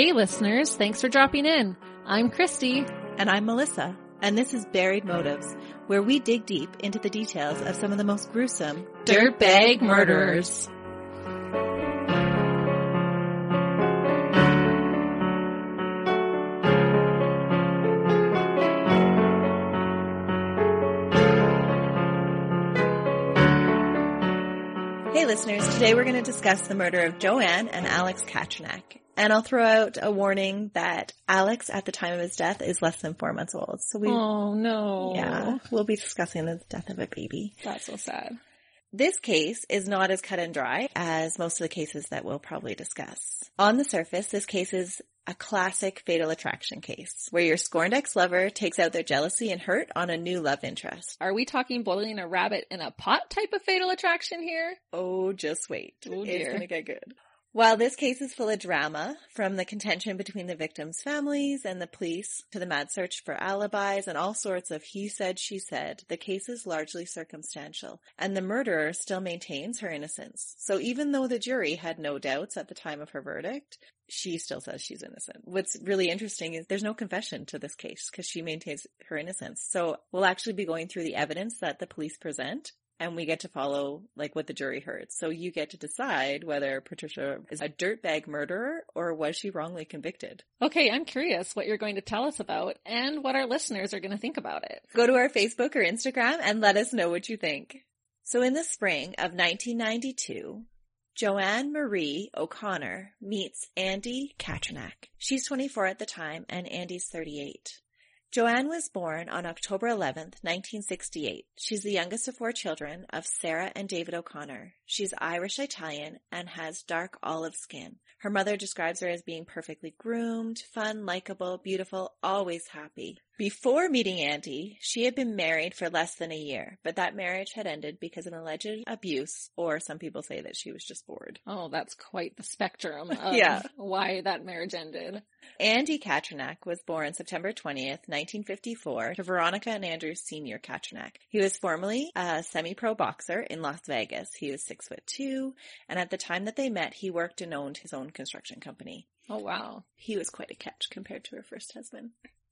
Hey listeners, thanks for dropping in. I'm Christy. And I'm Melissa. And this is Buried Motives, where we dig deep into the details of some of the most gruesome dirtbag murderers. Hey listeners, today we're going to discuss the murder of Joanne and Alex Katrinak. And I'll throw out a warning that Alex at the time of his death is less than four months old. So we, Oh no. yeah, we'll be discussing the death of a baby. That's so sad. This case is not as cut and dry as most of the cases that we'll probably discuss. On the surface, this case is a classic fatal attraction case where your scorned ex-lover takes out their jealousy and hurt on a new love interest. Are we talking boiling a rabbit in a pot type of fatal attraction here? Oh, just wait. Oh, it's gonna get good. While this case is full of drama, from the contention between the victims' families and the police to the mad search for alibis and all sorts of he said, she said, the case is largely circumstantial, and the murderer still maintains her innocence. So even though the jury had no doubts at the time of her verdict, she still says she's innocent. What's really interesting is there's no confession to this case because she maintains her innocence. So we'll actually be going through the evidence that the police present and we get to follow like what the jury heard. So you get to decide whether Patricia is a dirtbag murderer or was she wrongly convicted. Okay, I'm curious what you're going to tell us about and what our listeners are going to think about it. Go to our Facebook or Instagram and let us know what you think. So in the spring of 1992, Joanne Marie O'Connor meets Andy Katrinak. She's 24 at the time and Andy's 38. Joanne was born on October 11th, 1968. She's the youngest of four children of Sarah and David O'Connor. She's Irish Italian and has dark olive skin. Her mother describes her as being perfectly groomed, fun, likable, beautiful, always happy. Before meeting Andy, she had been married for less than a year, but that marriage had ended because of alleged abuse, or some people say that she was just bored. Oh, that's quite the spectrum of Yeah. why that marriage ended. Andy Katrinak was born September 20th, 1954 to Veronica and Andrew Sr. Katrinak. He was formerly a semi-pro boxer in Las Vegas. He was six foot two, and at the time that they met, he worked and owned his own construction company. Oh wow. He was quite a catch compared to her first husband.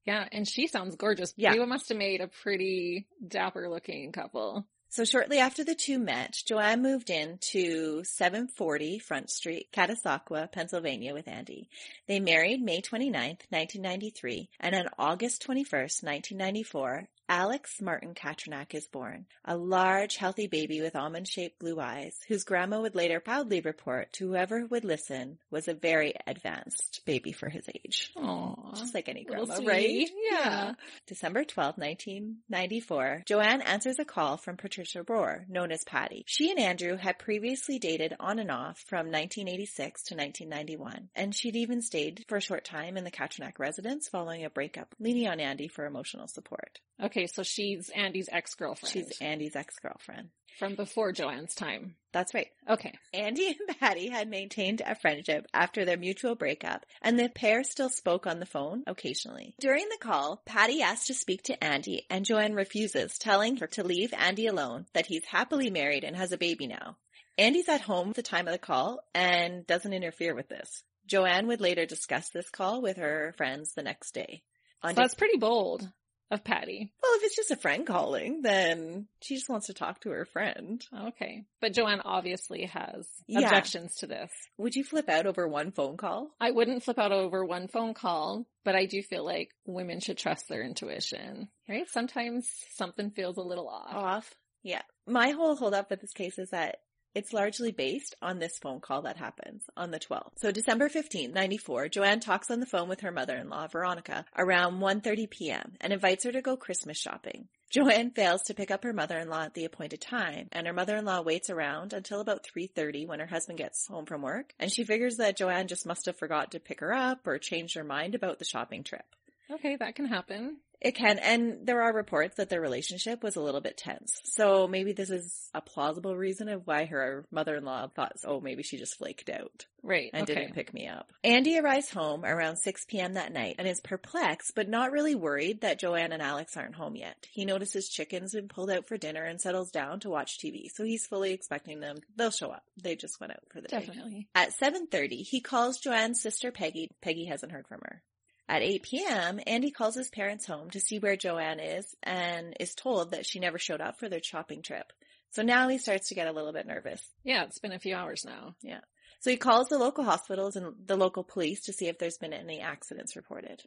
Yeah, and she sounds gorgeous. Yeah. They must have made a pretty dapper looking couple. So shortly after the two met, Joanne moved in to 740 Front Street, Catasauqua, Pennsylvania with Andy. They married May 29, 1993, and on August 21, 1994, Alex Martin Katrinak is born, a large, healthy baby with almond-shaped blue eyes, whose grandma would later proudly report to whoever would listen was a very advanced baby for his age. Aww. Just like any grandma, right? Yeah. December twelfth, 1994, Joanne answers a call from Patricia Rorrer, known as Patty. She and Andrew had previously dated on and off from 1986 to 1991, and she'd even stayed for a short time in the Katrinak residence following a breakup, leaning on Andy for emotional support. Okay, so she's Andy's ex-girlfriend. She's Andy's ex-girlfriend. From before Joanne's time. That's right. Okay. Andy and Patty had maintained a friendship after their mutual breakup, and the pair still spoke on the phone occasionally. During the call, Patty asks to speak to Andy, and Joanne refuses, telling her to leave Andy alone, that he's happily married and has a baby now. Andy's at home at the time of the call and doesn't interfere with this. Joanne would later discuss this call with her friends the next day. So that's pretty bold of Patty. well, if it's just a friend calling, then she just wants to talk to her friend. Okay. But Joanne obviously has Yeah. objections to this. Would you flip out over one phone call? I wouldn't flip out over one phone call, but I do feel like women should trust their intuition, right? Sometimes something feels a little off. off. Yeah. My whole hold up with this case is that it's largely based on this phone call that happens on the 12th. So December 15, 94, Joanne talks on the phone with her mother-in-law, Veronica, around 1.30 p.m. and invites her to go Christmas shopping. Joanne fails to pick up her mother-in-law at the appointed time, and her mother-in-law waits around until about 3.30 when her husband gets home from work, and she figures that Joanne just must have forgot to pick her up or changed her mind about the shopping trip. Okay, that can happen. It can, and there are reports that their relationship was a little bit tense. So maybe this is a plausible reason of why her mother-in-law thought, oh, maybe she just flaked out Right. and okay. didn't pick me up. Andy arrives home around 6 p.m. that night and is perplexed, but not really worried that Joanne and Alex aren't home yet. He notices chickens been pulled out for dinner and settles down to watch TV. So he's fully expecting them. They'll show up. They just went out for the day. Definitely. At 7.30, he calls Joanne's sister Peggy. Peggy hasn't heard from her. At 8 p.m., Andy calls his parents home to see where Joanne is and is told that she never showed up for their shopping trip. So now he starts to get a little bit nervous. Yeah, it's been a few hours now. Yeah. So he calls the local hospitals and the local police to see if there's been any accidents reported.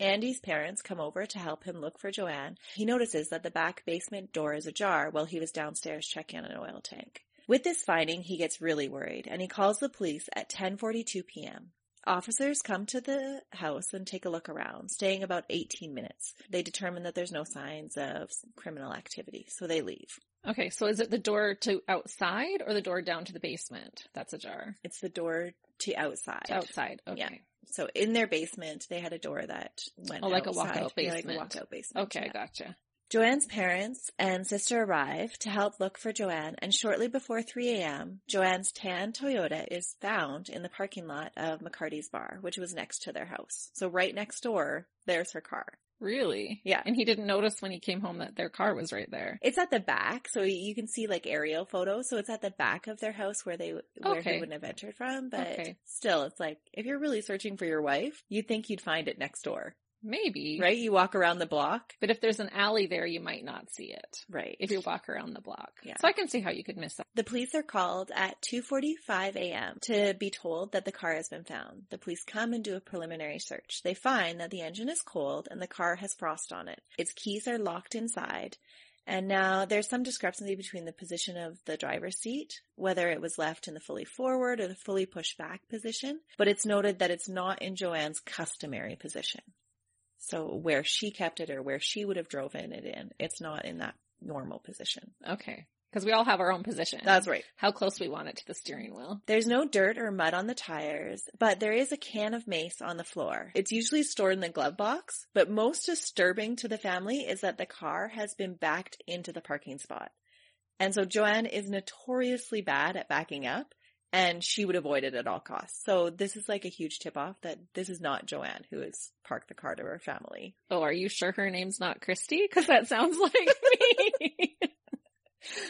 Andy's parents come over to help him look for Joanne. He notices that the back basement door is ajar while he was downstairs checking an oil tank. With this finding, he gets really worried and he calls the police at 10:42 p.m. Officers come to the house and take a look around, staying about 18 minutes. They determine that there's no signs of criminal activity, so they leave. Okay, so is it the door to outside or the door down to the basement? That's ajar. It's the door to outside. To outside. Okay. Yeah. So in their basement, they had a door that went Oh, like a outside. walkout Yeah, like a basement. walkout basement. Okay, yeah. gotcha. Joanne's parents and sister arrive to help look for Joanne, and shortly before 3 a.m., Joanne's tan Toyota is found in the parking lot of McCarty's bar, which was next to their house. So right next door, there's her car. Really? Yeah. And he didn't notice when he came home that their car was right there. It's at the back, so you can see like aerial photos. So it's at the back of their house where they where Okay. he wouldn't have entered from. But Okay. still, it's like if you're really searching for your wife, you'd think you'd find it next door, Maybe. right? You walk around the block, But if there's an alley there, you might not see it. right? If you walk around the block. Yeah. So I can see how you could miss that. The police are called at 2:45 a.m. to be told that the car has been found. The police come and do a preliminary search. They find that the engine is cold and the car has frost on it. Its keys are locked inside. And now there's some discrepancy between the position of the driver's seat, whether it was left in the fully forward or the fully pushed back position, but it's noted that it's not in Joanne's customary position. So where she kept it or where she would have driven it in, it's not in that normal position. Okay. Because we all have our own position. That's right. how close we want it to the steering wheel. There's no dirt or mud on the tires, but there is a can of mace on the floor. It's usually stored in the glove box, but most disturbing to the family is that the car has been backed into the parking spot. And so Joanne is notoriously bad at backing up and she would avoid it at all costs. So this is like a huge tip off that this is not Joanne who has parked the car to her family. Oh, are you sure her name's not Christy? Because that sounds like me.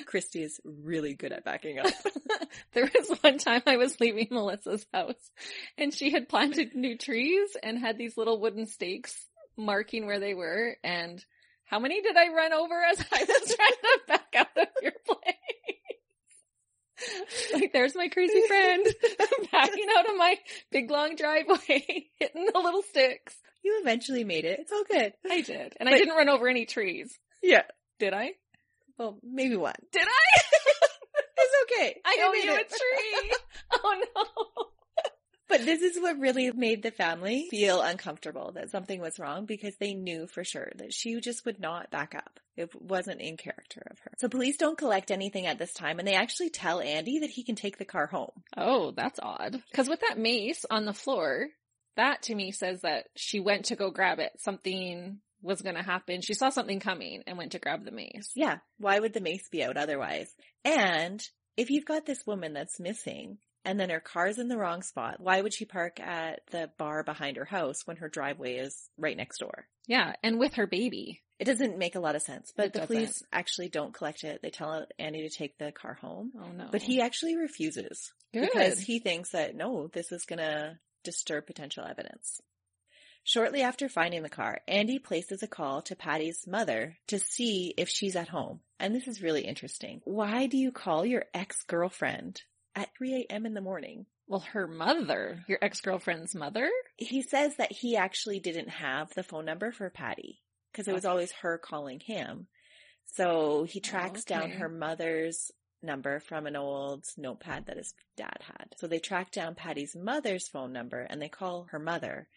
Christy is really good at backing up. there was one time I was leaving Melissa's house and she had planted new trees and had these little wooden stakes marking where they were. And how many did I run over as I was trying to back out of your place? Like, there's my crazy friend backing out of my big long driveway, hitting the little sticks. you eventually made it. It's all good. I did. And I didn't run over any trees. Yeah. Did I? Well, maybe one. Did I? It's okay. I You owe you a tree. oh no. But this is what really made the family feel uncomfortable that something was wrong because they knew for sure that she just would not back up. It wasn't in character of her. So police don't collect anything at this time and they actually tell Andy that he can take the car home. Oh, that's odd. Cause with that mace on the floor, that to me says that she went to go grab it. Something was gonna happen. She saw something coming and went to grab the mace. Yeah. Why would the mace be out otherwise? And if you've got this woman that's missing and then her car's in the wrong spot, why would she park at the bar behind her house when her driveway is right next door? Yeah, and with her baby. It doesn't make a lot of sense, but It the doesn't. police actually don't collect it. They tell Andy to take the car home. Oh no. But he actually refuses Good. because he thinks that no, this is going to disturb potential evidence. Shortly after finding the car, Andy places a call to Patty's mother to see if she's at home. And this is really interesting. Why do you call your ex-girlfriend at 3 a.m. in the morning? well, her mother, your ex-girlfriend's mother? He says that he actually didn't have the phone number for Patty because it was Okay. always her calling him. So he tracks oh, down okay. her mother's number from an old notepad that his dad had. So they track down Patty's mother's phone number and they call her mother.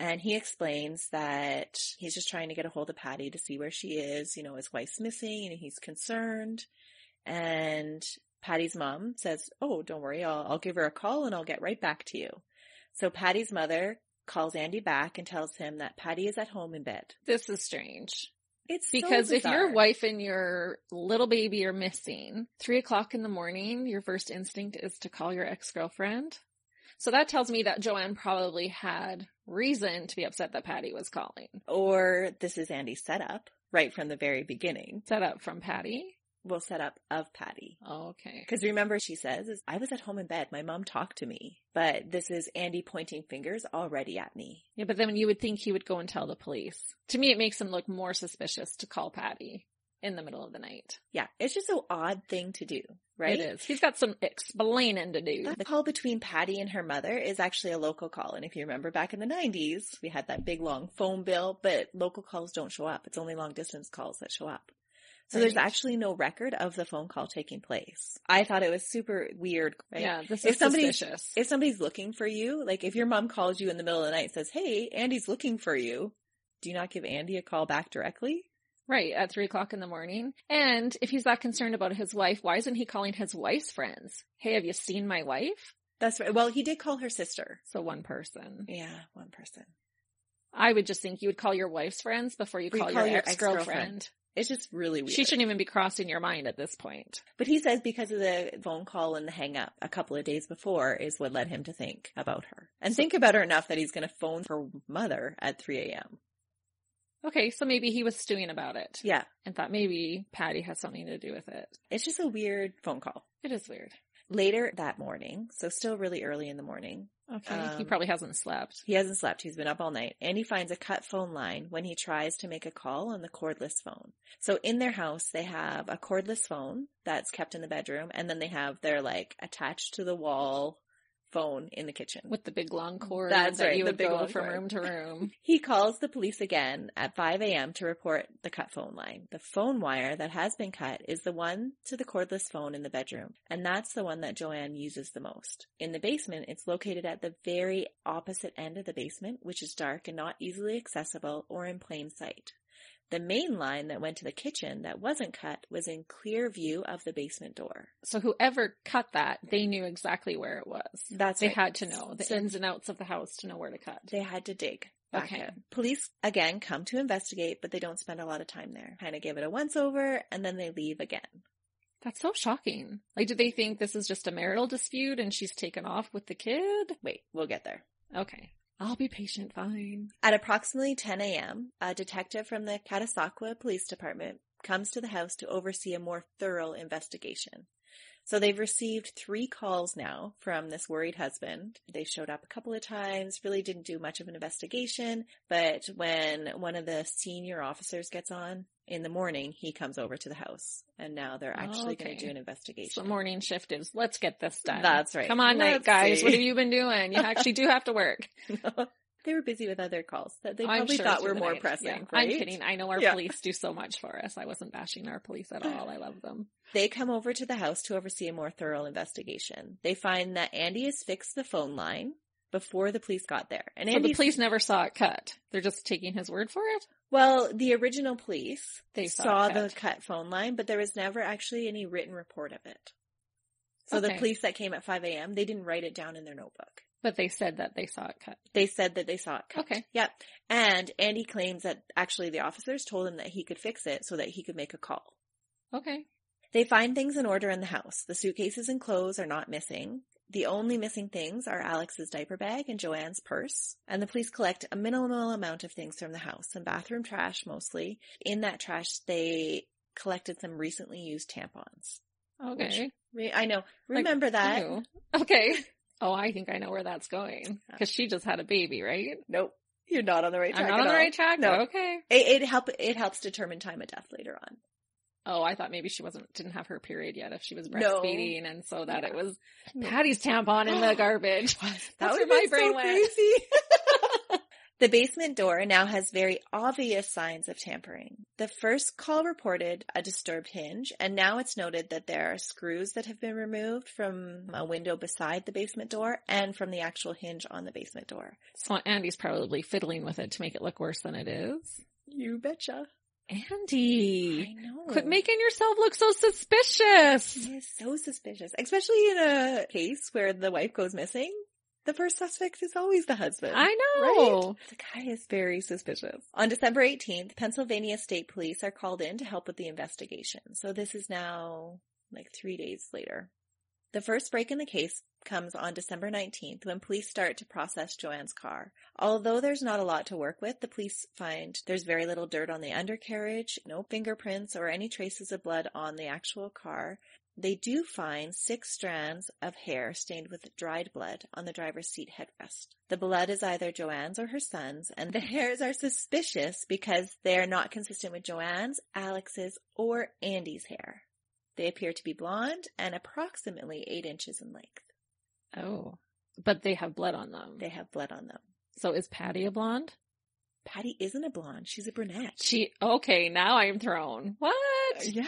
And he explains that he's just trying to get a hold of Patty to see where she is. You know, his wife's missing and he's concerned. And Patty's mom says, Oh, don't worry. I'll, I'll give her a call and I'll get right back to you. So Patty's mother calls Andy back and tells him that Patty is at home in bed. This is strange. It's Because so if your wife and your little baby are missing, three o'clock in the morning, your first instinct is to call your ex-girlfriend. So that tells me that Joanne probably had reason to be upset that Patty was calling. or this is Andy's setup right from the very beginning. Set up from Patty. Well, setup of Patty. Oh, okay. Because remember, she says, is, I was at home in bed. My mom talked to me. But this is Andy pointing fingers already at me. Yeah, but then you would think he would go and tell the police. To me, it makes him look more suspicious to call Patty in the middle of the night. Yeah, it's just an odd thing to do, right? It is. He's got some explaining to do. The call between Patty and her mother is actually a local call. And if you remember back in the 90s, we had that big long phone bill, but local calls don't show up. It's only long distance calls that show up. So there's actually no record of the phone call taking place. I thought it was super weird. Right? Yeah, this If is somebody- suspicious. If somebody's looking for you, like if your mom calls you in the middle of the night and says, Hey, Andy's looking for you. Do you not give Andy a call back directly? Right, at three o'clock in the morning. And if he's that concerned about his wife, why isn't he calling his wife's friends? Hey, have you seen my wife? That's right. Well, he did call her sister. So one person. Yeah, one person. I would just think you would call your wife's friends before you call, call your, your ex-girlfriend. ex-girlfriend. It's just really weird. She shouldn't even be crossing your mind at this point. But he says because of the phone call and the hang up a couple of days before is what led him to think about her. And think about her enough that he's going to phone her mother at 3 a.m. Okay, so maybe he was stewing about it Yeah. and thought maybe Patty has something to do with it. It's just a weird phone call. It is weird. Later that morning, so still really early in the morning, Okay, he Um, probably hasn't slept. he hasn't slept. He's been up all night and he finds a cut phone line when he tries to make a call on the cordless phone. So in their house, they have a cordless phone that's kept in the bedroom and then they have their like attached to the wall phone in the kitchen. With the big long cord That's that right, you would go from cord. room to room. He calls the police again at 5 a.m. to report the cut phone line. The phone wire that has been cut is the one to the cordless phone in the bedroom, and that's the one that Joanne uses the most. In the basement, it's located at the very opposite end of the basement, which is dark and not easily accessible or in plain sight. The main line that went to the kitchen that wasn't cut was in clear view of the basement door. So whoever cut that, they knew exactly where it was. That's They right. had to know the So- ins and outs of the house to know where to cut. They had to dig. Okay. in. Police again come to investigate, but they don't spend a lot of time there. Kind of give it a once over and then they leave again. That's so shocking. Like, did they think this is just a marital dispute and she's taken off with the kid? Wait, we'll get there. Okay. I'll be patient, fine. At approximately 10 a.m., a detective from the Catasauqua Police Department comes to the house to oversee a more thorough investigation. So they've received three calls now from this worried husband. They showed up a couple of times, really didn't do much of an investigation, but when one of the senior officers gets on in the morning, he comes over to the house. And now they're oh, actually going to do an So investigation. morning shift is, let's get this done. That's right. Come on, night Let's guys. see. What have you been doing? You actually do have to work. they were busy with other calls that they probably sure thought were more night. pressing. Yeah, right? I'm kidding. I know our Yeah. police do so much for us. I wasn't bashing our police at all. I love them. They come over to the house to oversee a more thorough investigation. They find that Andy has fixed the phone line before the police got there. And So Andy, the police never saw it cut. They're just taking his word for it? well, the original police They saw saw, it the cut. cut phone line, but there was never actually any written report of it. So the police that came at 5 a.m., they didn't write it down in their notebook. But they said that they saw it cut. They said that they saw it cut. Okay. Yep. And Andy claims that actually the officers told him that he could fix it so that he could make a call. Okay. They find things in order in the house. The suitcases and clothes are not missing. The only missing things are Alex's diaper bag and Joanne's purse. And the police collect a minimal amount of things from the house, some bathroom trash mostly. In that trash, they collected some recently used tampons. Okay. Re- I know. Like, Remember that? Ew. Okay. Oh, I think I know where that's going. Cause she just had a baby, right? Nope. You're not on the right track. I'm not on the all. right track? No. Okay. It, it help. It helps determine time of death later on. Oh, I thought maybe she wasn't, didn't have her period yet if she was No. breastfeeding and so that Yeah. it was Patty's tampon in the garbage. That That's where my brain so went. crazy. the basement door now has very obvious signs of tampering. The first call reported a disturbed hinge, and now it's noted that there are screws that have been removed from a window beside the basement door and from the actual hinge on the basement door. So Andy's probably fiddling with it to make it look worse than it is. You betcha. Andy, I know. quit making yourself look so suspicious. It is so suspicious, especially in a case where the wife goes missing. The first suspect is always the husband. I know. Right? The guy is very suspicious. On December 18th, Pennsylvania State Police are called in to help with the investigation. So this is now like three days later. The first break in the case comes on December 19th when police start to process Joanne's car. Although there's not a lot to work with, the police find there's very little dirt on the undercarriage, no fingerprints or any traces of blood on the actual car. They do find six strands of hair stained with dried blood on the driver's seat headrest. The blood is either Joanne's or her son's, and the hairs are suspicious because they are not consistent with Joanne's, Alex's, or Andy's hair. They appear to be blonde and approximately eight inches in length. Oh. But they have blood on them. They have blood on them. So is Patty a blonde? Patty isn't a blonde. She's a brunette. She, okay, now I'm thrown. What? Uh, yeah,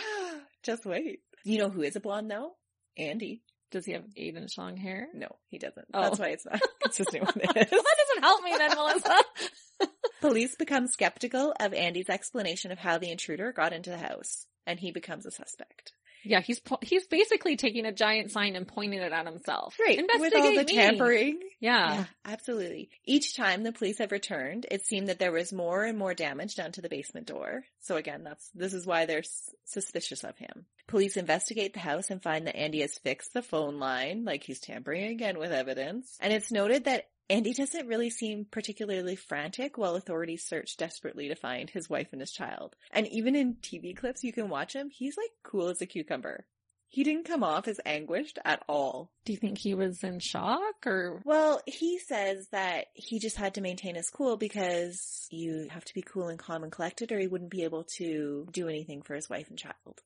just wait. You know who is a blonde though? Andy. Does he have eight inch long hair? No, he doesn't. Oh. That's why it's not consistent with that doesn't help me then, Melissa. Police become skeptical of Andy's explanation of how the intruder got into the house, and he becomes a suspect. Yeah, he's po- he's basically taking a giant sign and pointing it at himself. with all the me. tampering. Yeah. Yeah, absolutely. Each time the police have returned, it seemed that there was more and more damage done to the basement door. So again, that's, this is why they're s- suspicious of him. Police investigate the house and find that Andy has fixed the phone line, like he's tampering again with evidence. And it's noted that Andy doesn't really seem particularly frantic while authorities search desperately to find his wife and his child. And even in TV clips you can watch him, he's like cool as a cucumber. He didn't come off as anguished at all. Do you think he was in shock or? Well, he says that he just had to maintain his cool because you have to be cool and calm and collected or he wouldn't be able to do anything for his wife and child.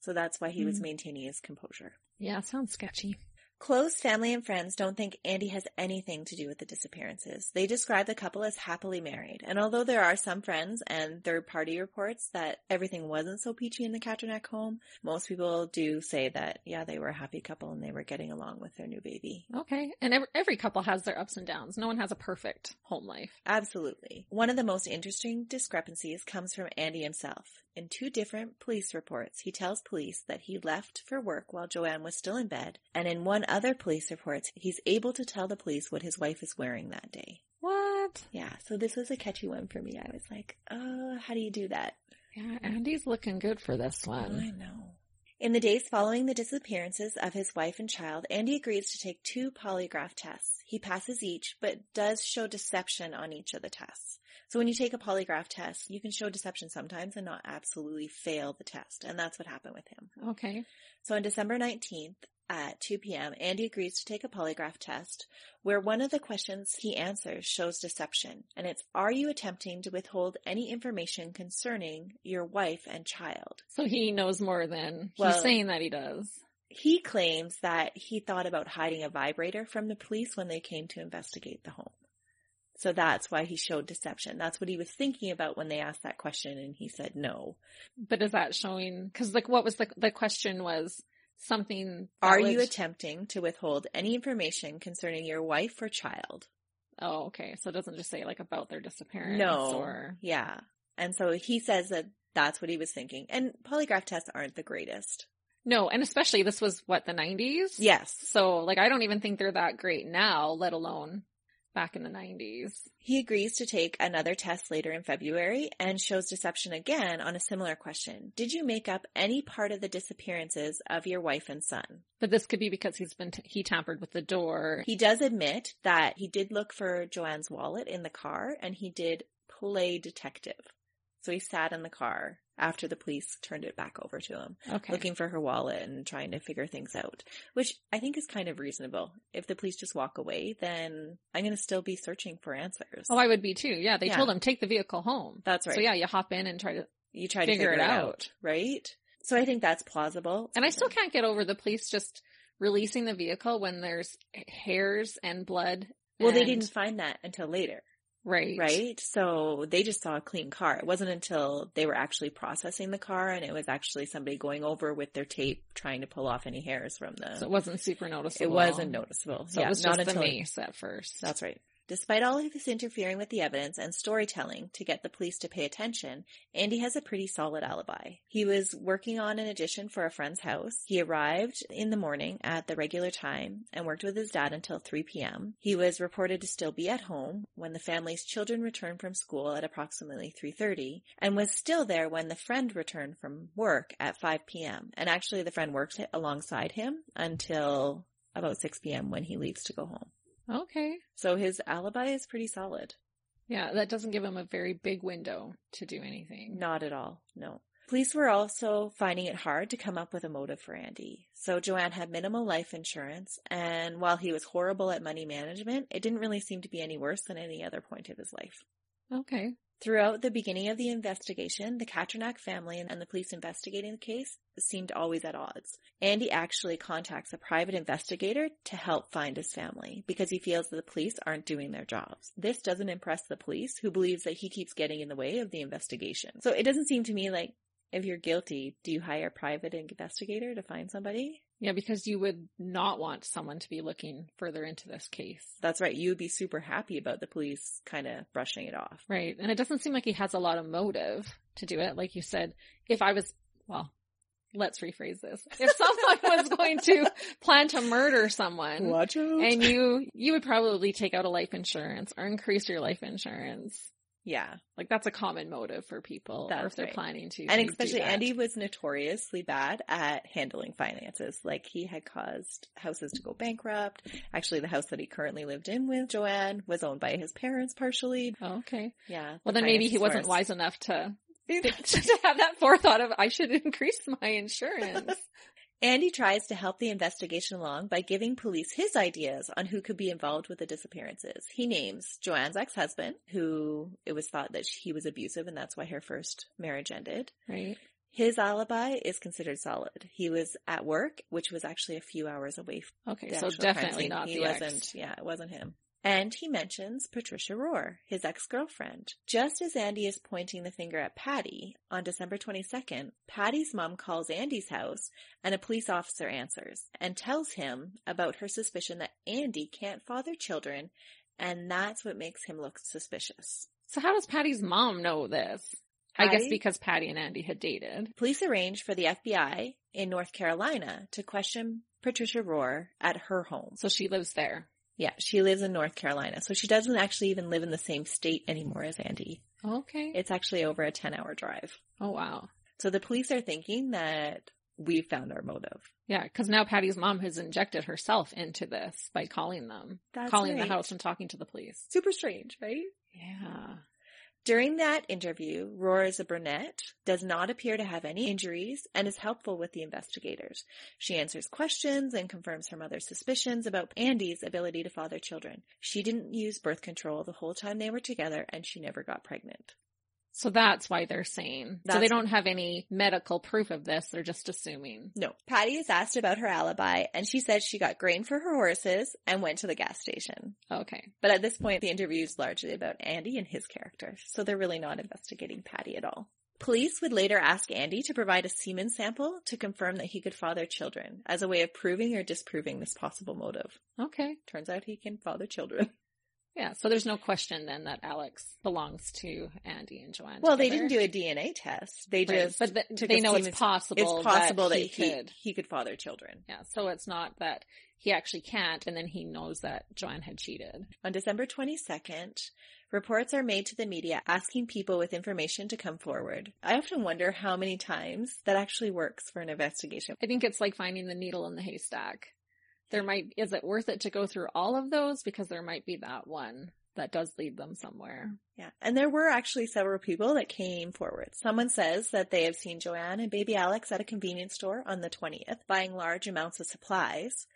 So that's why he was Hmm. maintaining his composure. Yeah, sounds sketchy. Close family and friends don't think Andy has anything to do with the disappearances. They describe the couple as happily married. And although there are some friends and third party reports that everything wasn't so peachy in the Katrinak home, most people do say that, yeah, they were a happy couple and they were getting along with their new baby. Okay. And every, every couple has their ups and downs. No one has a perfect home life. Absolutely. One of the most interesting discrepancies comes from Andy himself. In two different police reports, he tells police that he left for work while Joanne was still in bed, and in one other police reports, he's able to tell the police what his wife is wearing that day. What? Yeah, so this was a catchy one for me. I was like, oh, how do you do that? Yeah, Andy's looking good for this one. I know. In the days following the disappearances of his wife and child, Andy agrees to take two polygraph tests. He passes each, but does show deception on each of the tests. So when you take a polygraph test, you can show deception sometimes and not absolutely fail the test. And that's what happened with him. Okay. So on December 19th at 2 p.m., Andy agrees to take a polygraph test where one of the questions he answers shows deception. And it's, are you attempting to withhold any information concerning your wife and child? So he knows more than he's saying that he does. He claims that he thought about hiding a vibrator from the police when they came to investigate the home. So that's why he showed deception. That's what he was thinking about when they asked that question and he said no. But is that showing, cause like what was the, the question was something. Are you attempting to withhold any information concerning your wife or child? Oh, okay. So it doesn't just say like about their disappearance No. or. Yeah. And so he says that that's what he was thinking. And polygraph tests aren't the greatest. No, and especially this was what, the 90s? Yes. So like I don't even think they're that great now, let alone back in the 90s. He agrees to take another test later in February and shows deception again on a similar question. Did you make up any part of the disappearances of your wife and son? But this could be because he's been, t- he tampered with the door. He does admit that he did look for Joanne's wallet in the car and he did play detective. So he sat in the car after the police turned it back over to him, Okay. looking for her wallet and trying to figure things out, which I think is kind of reasonable. If the police just walk away, then I'm going to still be searching for answers. Oh, I would be too. Yeah, they Yeah. told him take the vehicle home. That's right. So yeah, you hop in and try to, you try to figure figure, it out. out, right? So I think that's plausible. and I still can't get over the police just releasing the vehicle when there's hairs and blood. Well, they didn't find that until later, Right. right? So they just saw a clean car. It wasn't until they were actually processing the car and it was actually somebody going over with their tape trying to pull off any hairs from the. So it wasn't super noticeable. it wasn't noticeable. So yeah, it was not just the until mace at first. That's right. Despite all of his interfering with the evidence and storytelling to get the police to pay attention, Andy has a pretty solid alibi. He was working on an addition for a friend's house. He arrived in the morning at the regular time and worked with his dad until 3 p.m. He was reported to still be at home when the family's children returned from school at approximately 3.30 and was still there when the friend returned from work at 5 p.m. And actually the friend worked alongside him until about 6 p.m. when he leaves to go home. Okay. So his alibi is pretty solid. Yeah, that doesn't give him a very big window to do anything. Not at all. No. Police were also finding it hard to come up with a motive for Andy. So Joanne had minimal life insurance, and while he was horrible at money management, it didn't really seem to be any worse than any other point of his life. Okay. Throughout the beginning of the investigation, the Katrinak family and the police investigating the case seemed always at odds. Andy actually contacts a private investigator to help find his family because he feels that the police aren't doing their jobs. This doesn't impress the police who believes that he keeps getting in the way of the investigation. So it doesn't seem to me like if you're guilty, do you hire a private investigator to find somebody? Yeah, because you would not want someone to be looking further into this case. That's right. You would be super happy about the police kind of brushing it off. Right. And it doesn't seem like he has a lot of motive to do it. Like you said, if I was, well, let's rephrase this. If someone was going to plan to murder someone, Watch out. and you, you would probably take out a life insurance or increase your life insurance. Yeah. Like that's a common motive for people, or if they're right. planning to. And especially. Andy was notoriously bad at handling finances. Like he had caused houses to go bankrupt. Actually, the house that he currently lived in with Joanne was owned by his parents partially. Oh, okay. Yeah. Well, then maybe he finances wasn't wise enough to to have that forethought of I should increase my insurance. Andy tries to help the investigation along by giving police his ideas on who could be involved with the disappearances. He names Joanne's ex-husband, who it was thought that he was abusive and that's why her first marriage ended. right. His alibi is considered solid. He was at work, which was actually a few hours away from Okay. the So definitely not He the wasn't, ex. yeah, it wasn't him. And he mentions Patricia Rorrer, his ex-girlfriend. Just as Andy is pointing the finger at Patty, on December 22nd, Patty's mom calls Andy's house and a police officer answers and tells him about her suspicion that Andy can't father children and that's what makes him look suspicious. So how does Patty's mom know this? I guess because Patty and Andy had dated. Police arranged for the FBI in North Carolina to question Patricia Rorrer at her home. So she lives there. Yeah, she lives in North Carolina, so she doesn't actually even live in the same state anymore as Andy. Okay. It's actually over a 10 hour drive. oh wow. So the police are thinking that we've found our motive. Yeah, because now Patty's mom has injected herself into this by calling them, That's calling right. the house and talking to the police. Super strange, right? Yeah. During that interview, Rorrer is a brunette, does not appear to have any injuries, and is helpful with the investigators. She answers questions and confirms her mother's suspicions about Andy's ability to father children. She didn't use birth control the whole time they were together, and she never got pregnant. So that's why they're saying. so they don't have any medical proof of this. They're just assuming. No. Patty is asked about her alibi, and she says she got grain for her horses and went to the gas station. Okay. But at this point, the interview is largely about Andy and his character, so they're really not investigating Patty at all. Police would later ask Andy to provide a semen sample to confirm that he could father children as a way of proving or disproving this possible motive. Okay. Turns out he can father children. Yeah. So there's no question then that Alex belongs to Andy and Joanne. Well, they didn't do a DNA test. They Right, just but th- took they know it's possible. It's possible that, he, he could. he could father children. Yeah. So it's not that he actually can't, and then he knows that Joanne had cheated. On December 22nd, reports are made to the media asking people with information to come forward. I often wonder how many times that actually works for an investigation. I think it's like finding the needle in the haystack. There might, is it worth it to go through all of those? Because there might be that one that does lead them somewhere. Yeah. And there were actually several people that came forward. Someone says that they have seen Joanne and baby Alex at a convenience store on the 20th, buying large amounts of supplies.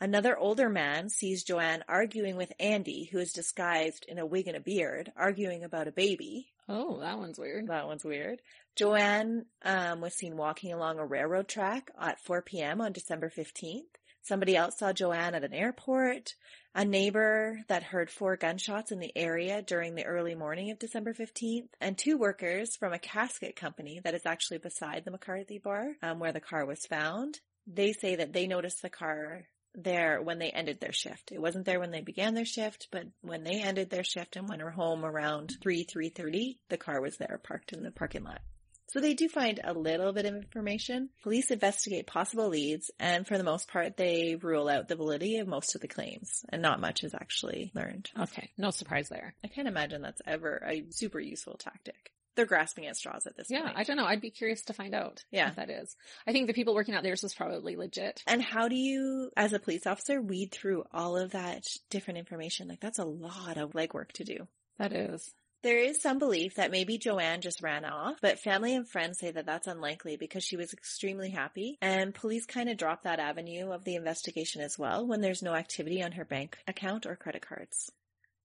Another older man sees Joanne arguing with Andy, who is disguised in a wig and a beard, arguing about a baby. Oh, that one's weird. That one's weird. Joanne um, was seen walking along a railroad track at 4 p.m. on December 15th. Somebody else saw Joanne at an airport. A neighbor that heard four gunshots in the area during the early morning of December 15th. And two workers from a casket company that is actually beside the McCarthy bar um, where the car was found. They say that they noticed the car there when they ended their shift. It wasn't there when they began their shift, but when they ended their shift and went home around 3, 3.30, the car was there parked in the parking lot. So they do find a little bit of information. Police investigate possible leads, and for the most part, they rule out the validity of most of the claims, and not much is actually learned. Okay, no surprise there. I can't imagine that's ever a super useful tactic. They're grasping at straws at this Yeah, point. I don't know. I'd be curious to find out Yeah. if that is. I think the people working out theirs was probably legit. And how do you, as a police officer, weed through all of that different information? Like that's a lot of legwork to do. That is. There is some belief that maybe Joanne just ran off, but family and friends say that that's unlikely because she was extremely happy and police kind of dropped that avenue of the investigation as well when there's no activity on her bank account or credit cards.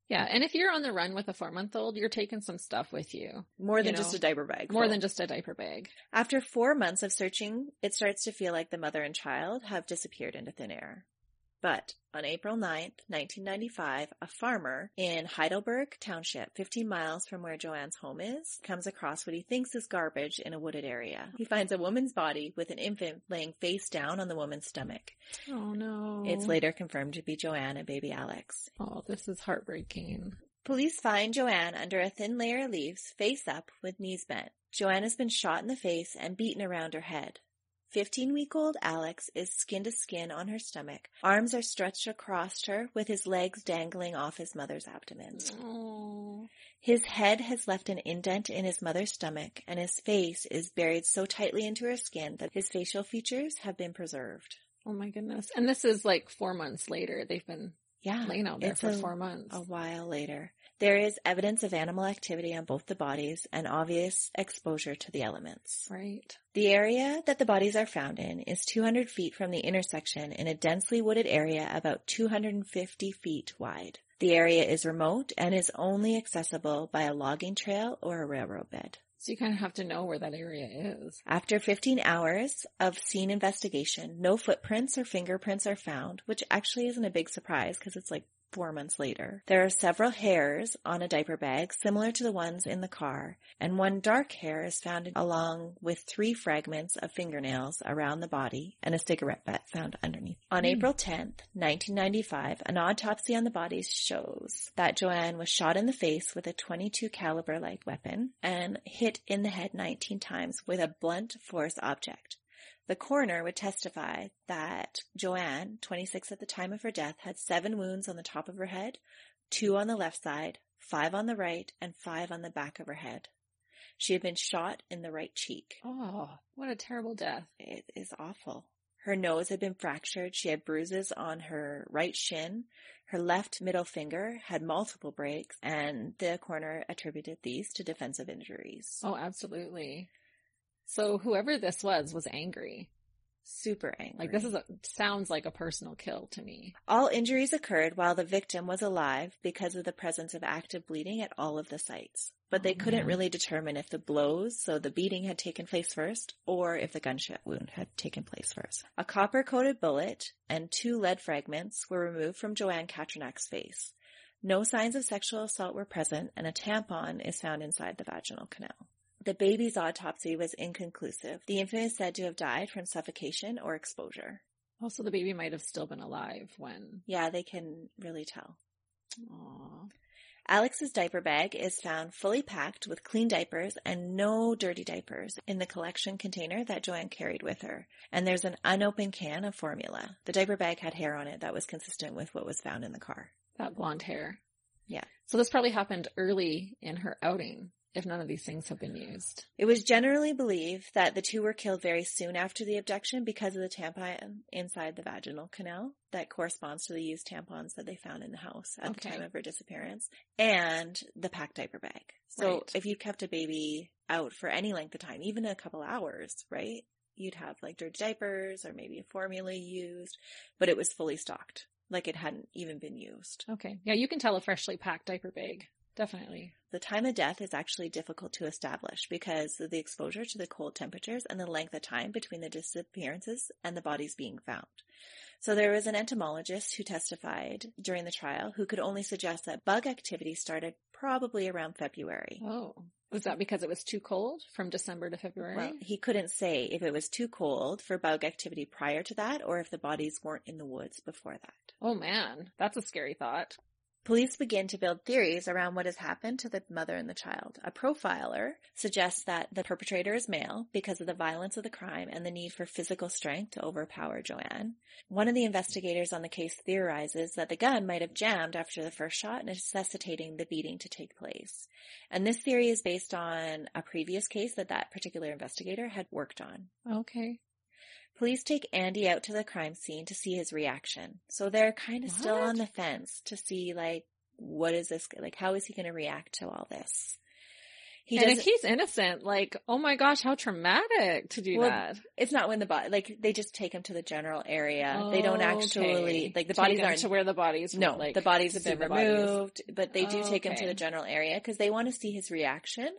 Yeah, and if you're on the run with a four month old, you're taking some stuff with you. More than You just a diaper bag. More than just a diaper bag. After four months of searching, it starts to feel like the mother and child have disappeared into thin air. But on April 9th, 1995, a farmer in Heidelberg Township, 15 miles from where Joanne's home is, comes across what he thinks is garbage in a wooded area. He finds a woman's body with an infant laying face down on the woman's stomach. Oh no. It's later confirmed to be Joanne and baby Alex. Oh, this is heartbreaking. Police find Joanne under a thin layer of leaves, face up, with knees bent. Joanne has been shot in the face and beaten around her head. 15 week old Alex is skin to skin on her stomach. Arms are stretched across her with his legs dangling off his mother's abdomen. Oh. His head has left an indent in his mother's stomach and his face is buried so tightly into her skin that his facial features have been preserved. Oh my goodness. And this is like four months later. They've been Yeah. laying out there for a- four months. A while later. There is evidence of animal activity on both the bodies and obvious exposure to the elements. Right. The area that the bodies are found in is 200 feet from the intersection in a densely wooded area about 250 feet wide. The area is remote and is only accessible by a logging trail or a railroad bed. So you kind of have to know where that area is. After 15 hours of scene investigation, no footprints or fingerprints are found, which actually isn't a big surprise because it's like four months later. There are several hairs on a diaper bag similar to the ones in the car, and one dark hair is found along with three fragments of fingernails around the body and a cigarette butt found underneath. On hmm. April 10th, 1995, an autopsy on the bodies shows that Joanne was shot in the face with a 22 caliber light weapon and hit in the head 19 times with a blunt force object. The coroner would testify that Joanne, 26 at the time of her death, had seven wounds on the top of her head, two on the left side, five on the right, and five on the back of her head. She had been shot in the right cheek. Oh, what a terrible death. It is awful. Her nose had been fractured. She had bruises on her right shin. Her left middle finger had multiple breaks, and the coroner attributed these to defensive injuries. Oh, absolutely. So whoever this was was angry. Super angry. Like this is a sounds like a personal kill to me. All injuries occurred while the victim was alive because of the presence of active bleeding at all of the sites. But they Oh, couldn't man. really determine if the blows, so the beating had taken place first, or if the gunshot wound had taken place first. A copper coated bullet and two lead fragments were removed from Joanne Katrinak's face. No signs of sexual assault were present, and a tampon is found inside the vaginal canal. The baby's autopsy was inconclusive. The infant is said to have died from suffocation or exposure. Also, the baby might have still been alive when. Yeah, they can really tell. Aw. Alex's diaper bag is found fully packed with clean diapers and no dirty diapers in the collection container that Joanne carried with her. And there's an unopened can of formula. The diaper bag had hair on it that was consistent with what was found in the car. That blonde hair. Yeah. So this probably happened early in her outing, if none of these things have been used. It was generally believed that the two were killed very soon after the abduction because of the tampon inside the vaginal canal that corresponds to the used tampons that they found in the house at the time of her disappearance and the packed diaper bag. So Right. if you kept a baby out for any length of time, even a couple hours, right? You'd have like dirty diapers or maybe a formula used, but it was fully stocked. Like it hadn't even been used. Okay. Yeah, you can tell a freshly packed diaper bag definitely. The time of death is actually difficult to establish because of the exposure to the cold temperatures and the length of time between the disappearances and the bodies being found. So there was an entomologist who testified during the trial who could only suggest that bug activity started probably around February. Oh. Was that because it was too cold from December to February? Well, he couldn't say if it was too cold for bug activity prior to that or if the bodies weren't in the woods before that. oh man, that's a scary thought. Police begin to build theories around what has happened to the mother and the child. A profiler suggests that the perpetrator is male because of the violence of the crime and the need for physical strength to overpower Joanne. One of the investigators on the case theorizes that the gun might have jammed after the first shot, necessitating the beating to take place. And this theory is based on a previous case that that particular investigator had worked on. Okay. Police take Andy out to the crime scene to see his reaction. So they're kind of still on the fence to see like what is this like how is he going to react to all this? He and if he's innocent, like, oh my gosh, how traumatic to do Well, that. it's not when the body like they just take him to the general area. they don't Oh, actually okay. like the bodies aren't to where the bodies. no, like, the bodies have been the bodies. removed, but they do Oh, take him to the general area because they want to see his reaction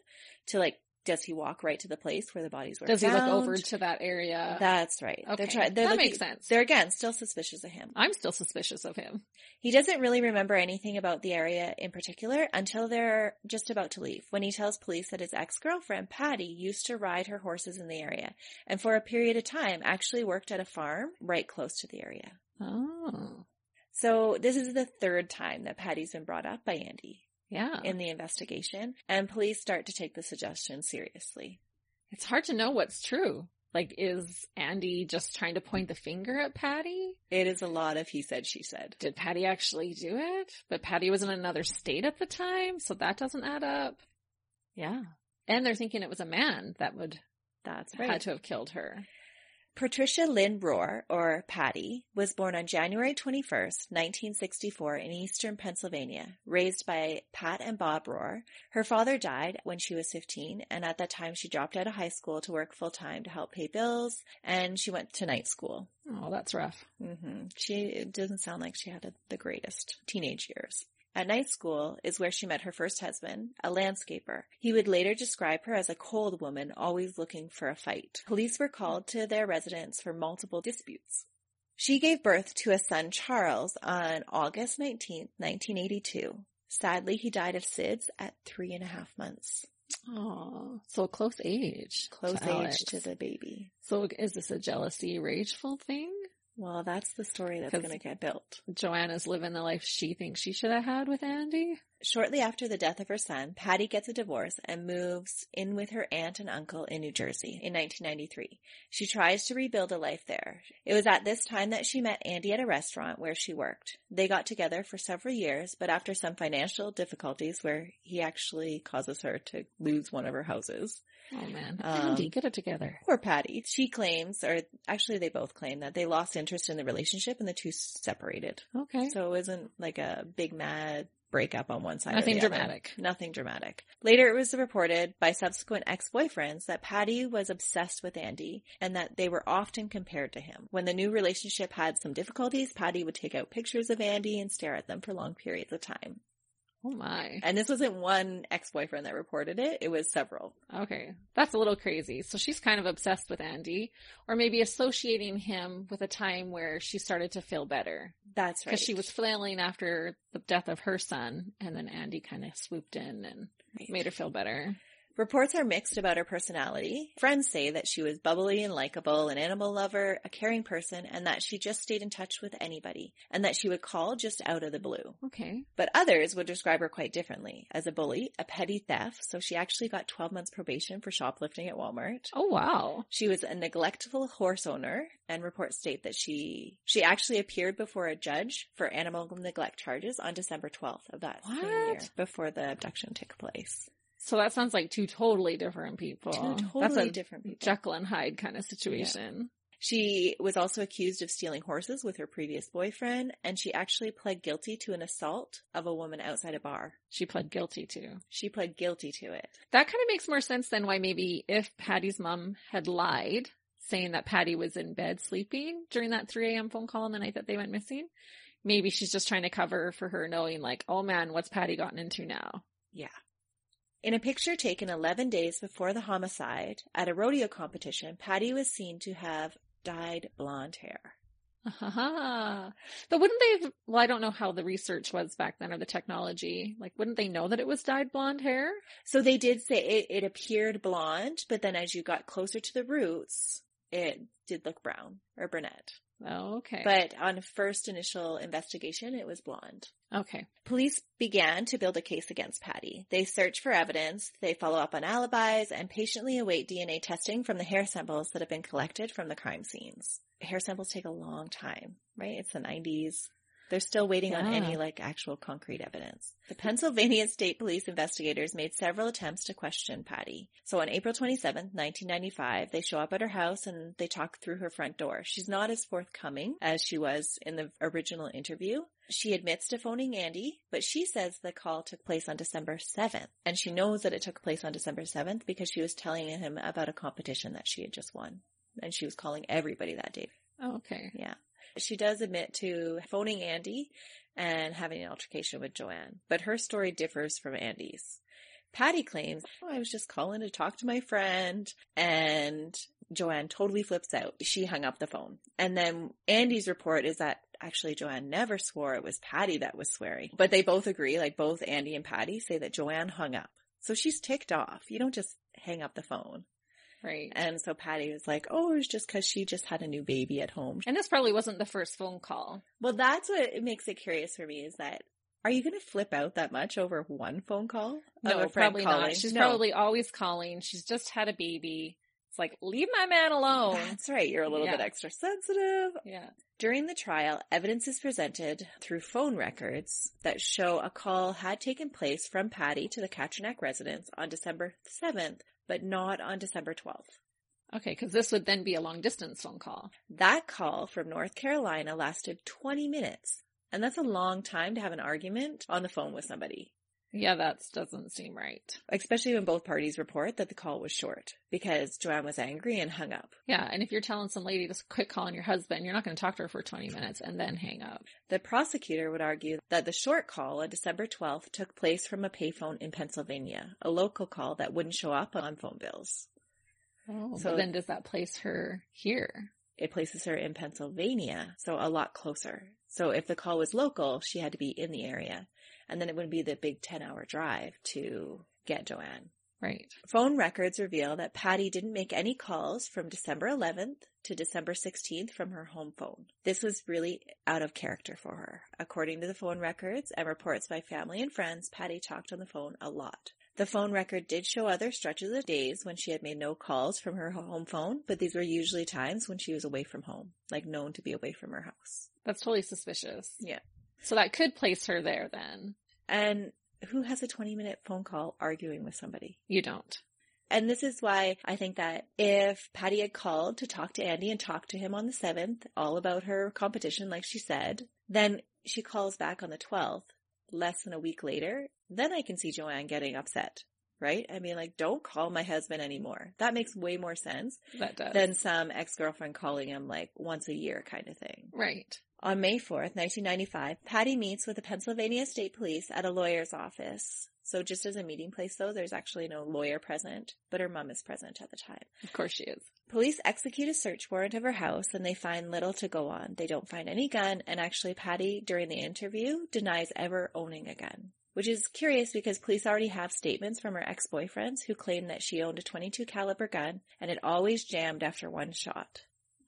to like does he walk right to the place where the bodies were Does he look over to that area? That's right. okay, They're trying. They're that looking- makes sense. They're again still suspicious of him. I'm still suspicious of him. He doesn't really remember anything about the area in particular until they're just about to leave, when he tells police that his ex-girlfriend, Patty, used to ride her horses in the area, and for a period of time actually worked at a farm right close to the area. Oh, So this is the third time that Patty's been brought up by Andy yeah. in the investigation, and police start to take the suggestion seriously. it's hard to know what's true. Like, is Andy just trying to point the finger at Patty? It is a lot of he said, she said. Did Patty actually do it? But Patty was in another state at the time, so that doesn't add up. Yeah. And they're thinking it was a man that would That's right. had to have killed her. Patricia Lynn Rohr, or Patty, was born on January 21st, 1964 in eastern Pennsylvania, raised by Pat and Bob Rohr. Her father died when she was 15, and at that time she dropped out of high school to work full time to help pay bills, and she went to night school. Oh, that's rough. Mm-hmm. She it doesn't sound like she had a, the greatest teenage years. At night school is where she met her first husband, a landscaper. He would later describe her as a cold woman, always looking for a fight. Police were called to their residence for multiple disputes. She gave birth to a son, Charles, on August 19th, 1982. Sadly, he died of SIDS at three and a half months. Oh, so a close age. Close to age Alex. to the baby. So is this a jealousy, rageful thing? Well, that's the story that's going to get built. Joanna's living the life she thinks she should have had with Andy? Shortly after the death of her son, Patty gets a divorce and moves in with her aunt and uncle in New Jersey in 1993. She tries to rebuild a life there. It was at this time that she met Andy at a restaurant where she worked. They got together for several years, but after some financial difficulties where he actually causes her to lose one of her houses. Oh man. Um, Andy, get it together. Poor Patty. She claims, or actually they both claim that they lost interest in the relationship and the two separated. Okay. So it wasn't like a big mad breakup on one side. Nothing the other. dramatic. Nothing dramatic. Later it was reported by subsequent ex-boyfriends that Patty was obsessed with Andy and that they were often compared to him. When the new relationship had some difficulties, Patty would take out pictures of Andy and stare at them for long periods of time. Oh my. And this wasn't one ex-boyfriend that reported it, it was several. Okay. That's a little crazy. So she's kind of obsessed with Andy, or maybe associating him with a time where she started to feel better. That's right. Because she was flailing after the death of her son, and then Andy kind of swooped in and Right. made her feel better. Reports are mixed about her personality. Friends say that she was bubbly and likable, an animal lover, a caring person, and that she just stayed in touch with anybody, and that she would call just out of the blue. Okay. But others would describe her quite differently. As a bully, a petty theft, so she actually got 12 months probation for shoplifting at Walmart. Oh wow. She was a neglectful horse owner, and reports state that she she actually appeared before a judge for animal neglect charges on December 12th of that same year, before the abduction took place. So that sounds like two totally different people. Two That's totally a different people. Jekyll and Hyde kind of situation. She was also accused of stealing horses with her previous boyfriend, and she actually pled guilty to an assault of a woman outside a bar. She pled guilty to. She pled guilty to it. That kind of makes more sense than why maybe if Patty's mom had lied, saying that Patty was in bed sleeping during that 3 a.m. phone call on the night that they went missing, maybe she's just trying to cover for her knowing like, oh man, what's Patty gotten into now? Yeah. In a picture taken 11 days before the homicide at a rodeo competition, Patty was seen to have dyed blonde hair. Uh-huh. But wouldn't they have, well, I don't know how the research was back then or the technology. Like, wouldn't they know that it was dyed blonde hair? So they did say it, it appeared blonde, but then as you got closer to the roots, it did look brown or brunette. Oh, okay. But on first initial investigation, it was blonde. okay. Police began to build a case against Patty. They search for evidence, they follow up on alibis, and patiently await DNA testing from the hair samples that have been collected from the crime scenes. Hair samples take a long time, right? It's the 90s. They're still waiting on any like actual concrete evidence. The Pennsylvania State Police investigators made several attempts to question Patty. So on April 27th, 1995, they show up at her house and they talk through her front door. She's not as forthcoming as she was in the original interview. She admits to phoning Andy, but she says the call took place on December 7th. And she knows that it took place on December 7th because she was telling him about a competition that she had just won. And she was calling everybody that day. Oh, okay. Yeah. She does admit to phoning Andy and having an altercation with Joanne, but her story differs from Andy's. Patty claims, oh, I was just calling to talk to my friend and Joanne totally flips out. She hung up the phone. And then Andy's report is that actually Joanne never swore it was Patty that was swearing, but they both agree, like both Andy and Patty say that Joanne hung up. So she's ticked off. You don't just hang up the phone. Right. And so Patty was like, oh, it was just cause she just had a new baby at home. And this probably wasn't the first phone call. Well, that's what makes it curious for me is that are you going to flip out that much over one phone call? No, probably calling? not. She's No. probably always calling. She's just had a baby. It's like, leave my man alone. That's right. You're a little bit extra sensitive. Yeah. During the trial, evidence is presented through phone records that show a call had taken place from Patty to the Katrinak residence on December 7th, but not on December 12th. Okay, because this would then be a long distance phone call. That call from North Carolina lasted 20 minutes. And that's a long time to have an argument on the phone with somebody. Yeah, that doesn't seem right. especially when both parties report that the call was short because Joanne was angry and hung up. Yeah, and if you're telling some lady to quit calling your husband, you're not going to talk to her for 20 minutes and then hang up. The prosecutor would argue that the short call on December 12th took place from a payphone in Pennsylvania, a local call that wouldn't show up on phone bills. Oh, So- then does that place her here? It places her in Pennsylvania, so a lot closer. So if the call was local, she had to be in the area. And then it would be the big 10 hour drive to get Joanne. Right. Phone records reveal that Patty didn't make any calls from December 11th to December 16th from her home phone. This was really out of character for her. According to the phone records and reports by family and friends, Patty talked on the phone a lot. The phone record did show other stretches of days when she had made no calls from her home phone, but these were usually times when she was away from home, like known to be away from her house. That's totally suspicious. Yeah. So that could place her there then. And who has a 20 minute phone call arguing with somebody? You don't. And this is why I think that if Patty had called to talk to Andy and talk to him on the 7th, all about her competition, like she said, then she calls back on the 12th, less than a week later, then I can see Joanne getting upset, right? I mean, like, don't call my husband anymore. That makes way more sense That does. than some ex-girlfriend calling him like once a year kind of thing. right. On May 4th, 1995, Patty meets with the Pennsylvania State Police at a lawyer's office. So just as a meeting place though, there's actually no lawyer present, but her mom is present at the time. Of course she is. Police execute a search warrant of her house and they find little to go on. They don't find any gun and actually Patty, during the interview, denies ever owning a gun. Which is curious because police already have statements from her ex-boyfriends who claim that she owned a 22 caliber gun and it always jammed after one shot.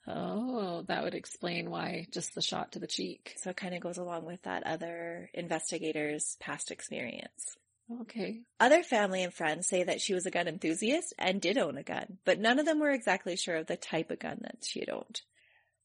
Oh, that would explain why just the shot to the cheek. So it kind of goes along with that other investigator's past experience. Okay. Other family and friends say that she was a gun enthusiast and did own a gun, but none of them were exactly sure of the type of gun that she had owned.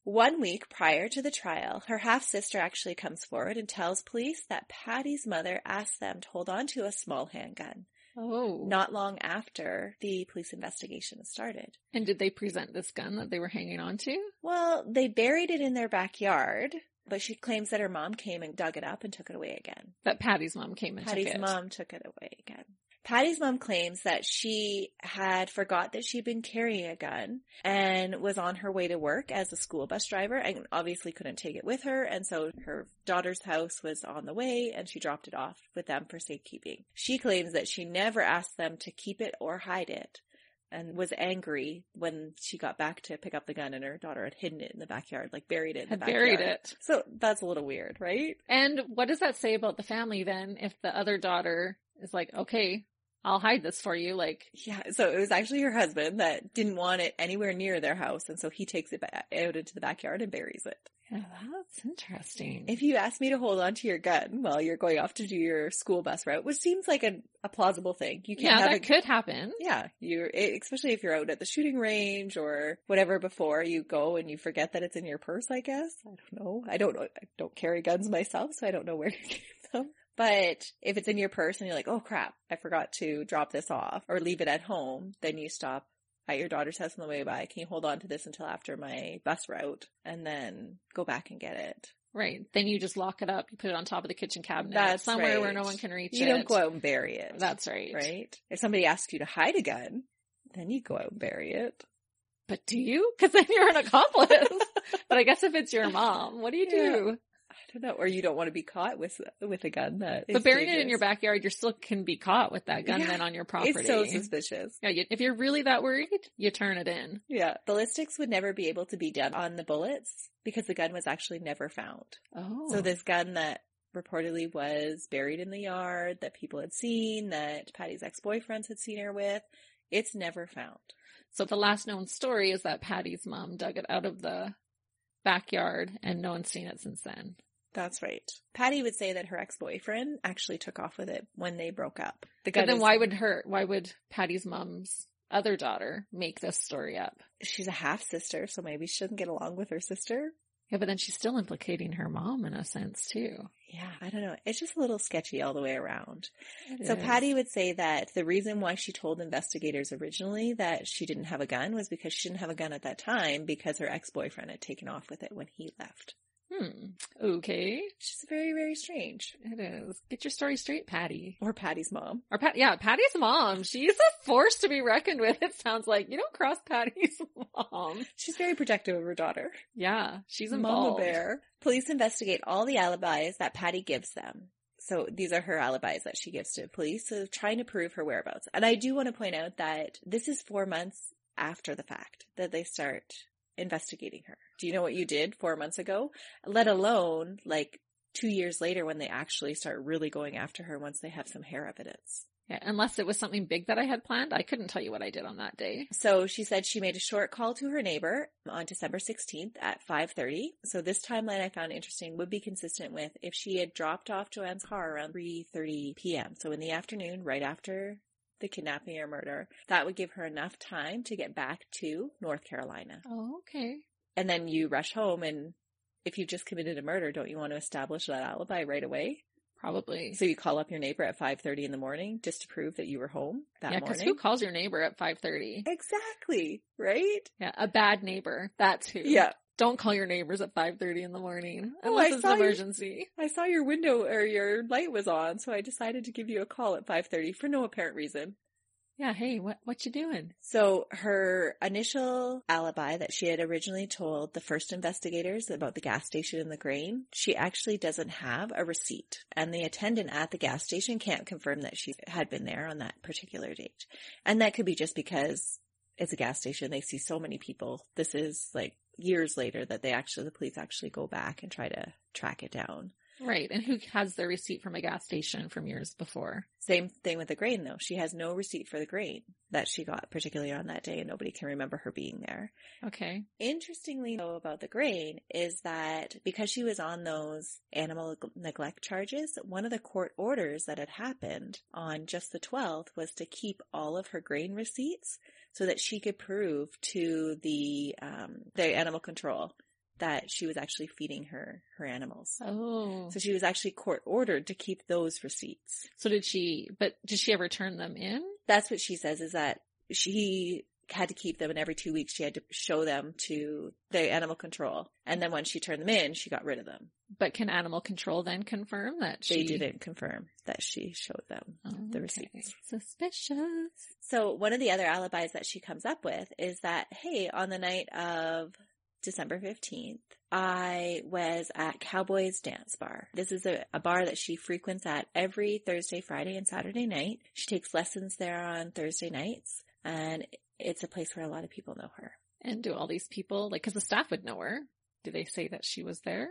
One week prior to the trial, her half sister actually comes forward and tells police that Patty's mother asked them to hold on to a small handgun, Oh. not long after the police investigation started. And did they present this gun that they were hanging on to? Well, they buried it in their backyard, but she claims that her mom came and dug it up and took it away again. That Patty's mom came and Patty's took it. mom took it away again. Patty's mom claims that she had forgot that she'd been carrying a gun and was on her way to work as a school bus driver and obviously couldn't take it with her. And so her daughter's house was on the way and she dropped it off with them for safekeeping. She claims that she never asked them to keep it or hide it and was angry when she got back to pick up the gun and her daughter had hidden it in the backyard, like buried it in Had the backyard. buried it. So that's a little weird, right? And what does that say about the family then if the other daughter is like, okay, I'll hide this for you? Like, Yeah, so it was actually her husband that didn't want it anywhere near their house, and so he takes it ba- out into the backyard and buries it. yeah, that's interesting. If you ask me to hold on to your gun while you're going off to do your school bus route, which seems like a, a plausible thing, you can't yeah, have that a could happen. yeah, you especially if you're out at the shooting range or whatever before you go and you forget that it's in your purse. I guess I don't know. I don't know. I don't carry guns myself, so I don't know where you keep them. But if it's in your purse and you're like, oh crap, I forgot to drop this off or leave it at home, then you stop at your daughter's house on the way by. Can you hold on to this until after my bus route and then go back and get it? Right. Then you just lock it up. You put it on top of the kitchen cabinet. That's somewhere where no one can reach You it. You don't go out and bury it. That's right. right. If somebody asks you to hide a gun, then you go out and bury it. But do you? Because then you're an accomplice. but I guess if it's your mom, what do you do? Don't know, or you don't want to be caught with with a gun that. But burying it in your backyard, you still can be caught with that gun Yeah, then on your property. It's so suspicious. yeah, you, if you're really that worried, you turn it in. Yeah, ballistics would never be able to be done on the bullets because the gun was actually never found. Oh. So this gun that reportedly was buried in the yard that people had seen, that Patty's ex-boyfriends had seen her with, it's never found. So the last known story is that Patty's mom dug it out of the backyard and no one's seen it since then. That's right. Patty would say that her ex-boyfriend actually took off with it when they broke up. The But then is- why would her, why would Patty's mom's other daughter make this story up? she's a half sister, so maybe she doesn't get along with her sister. Yeah, but then she's still implicating her mom in a sense too. Yeah, I don't know. It's just a little sketchy all the way around. It So is. Patty would say that the reason why she told investigators originally that she didn't have a gun was because she didn't have a gun at that time because her ex-boyfriend had taken off with it when he left. Hmm. Okay. She's very, very strange. It is. Get your story straight, Patty. Or Patty's mom. Or Pat, yeah, Patty's mom. She's a force to be reckoned with. It sounds like you don't cross Patty's mom. She's very protective of her daughter. Yeah, she's Mama involved. bear. Police investigate all the alibis that Patty gives them. So these are her alibis that she gives to police, so trying to prove her whereabouts. And I do want to point out that this is four months after the fact that they start investigating her. Do you know what you did four months ago? Let alone like two years later when they actually start really going after her once they have some hair evidence. Yeah, unless it was something big that I had planned, I couldn't tell you what I did on that day. So she said she made a short call to her neighbor on December 16th at 5:30. So this timeline I found interesting would be consistent with if she had dropped off Joanne's car around 3:30 p.m. So in the afternoon right after the kidnapping or murder, that would give her enough time to get back to North Carolina. Oh, okay. And then you rush home and if you've just committed a murder, don't you want to establish that alibi right away? Probably. So you call up your neighbor at 5:30 in the morning just to prove that you were home that yeah, because who calls your neighbor at 5.30? exactly, right? Yeah, a bad neighbor. That's who. Yeah. Don't call your neighbors at 5.30 in the morning. Oh, Unless I it's saw an emergency. I saw your window or your light was on, so I decided to give you a call at 5:30 for no apparent reason. Yeah, hey, what, what you doing? So her initial alibi that she had originally told the first investigators about the gas station and the grain, she actually doesn't have a receipt. And the attendant at the gas station can't confirm that she had been there on that particular date. And that could be just because it's a gas station. They see so many people. This is like years later that they actually, the police actually go back and try to track it down. Right, and who has the receipt from a gas station from years before? Same thing with the grain though. She has no receipt for the grain that she got particularly on that day and nobody can remember her being there. Okay. Interestingly though about the grain is that because she was on those animal neglect charges, one of the court orders that had happened on just the 12th was to keep all of her grain receipts so that she could prove to the, um, the animal control that she was actually feeding her, her animals. Oh. So she was actually court ordered to keep those receipts. So did she, but did she ever turn them in? that's what she says is that she had to keep them and every two weeks she had to show them to the animal control. And then when she turned them in, she got rid of them. But can animal control then confirm that They she didn't confirm that she showed them Oh, the receipts. Suspicious. So one of the other alibis that she comes up with is that, hey, on the night of December 15th, I was at Cowboys Dance Bar. This is a, a bar that she frequents at every Thursday, Friday, and Saturday night. She takes lessons there on Thursday nights, and it's a place where a lot of people know her. And do all these people like because the staff would know her? Do they say that she was there?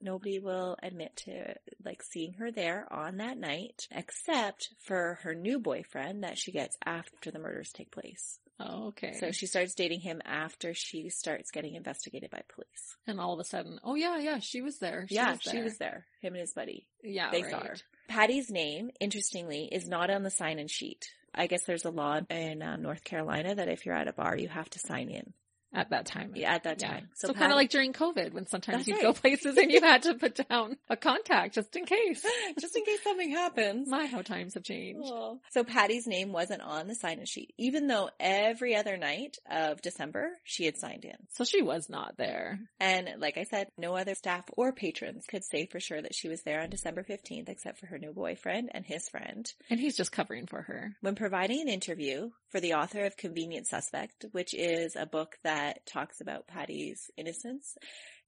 Nobody will admit to like seeing her there on that night, except for her new boyfriend that she gets after the murders take place. Oh, okay. So she starts dating him after she starts getting investigated by police. and all of a sudden, oh yeah, yeah, she was there. She yeah, was she there. was there. Him and his buddy. Yeah, They right. saw her. Patty's name, interestingly, is not on the sign-in sheet. I guess there's a law in uh, North Carolina that if you're at a bar, you have to sign in at that time. yeah, at that Yeah. time. So, kind of like during COVID when sometimes you'd right. go places and you had to put down a contact just in case. just in case something happens. My, how times have changed. So Patty's name wasn't on the sign-in sheet, even though every other night of December she had signed in. So she was not there. And like I said, no other staff or patrons could say for sure that she was there on December 15th except for her new boyfriend and his friend. And he's just covering for her. When providing an interview for the author of Convenient Suspect, which is a book that talks about Patty's innocence,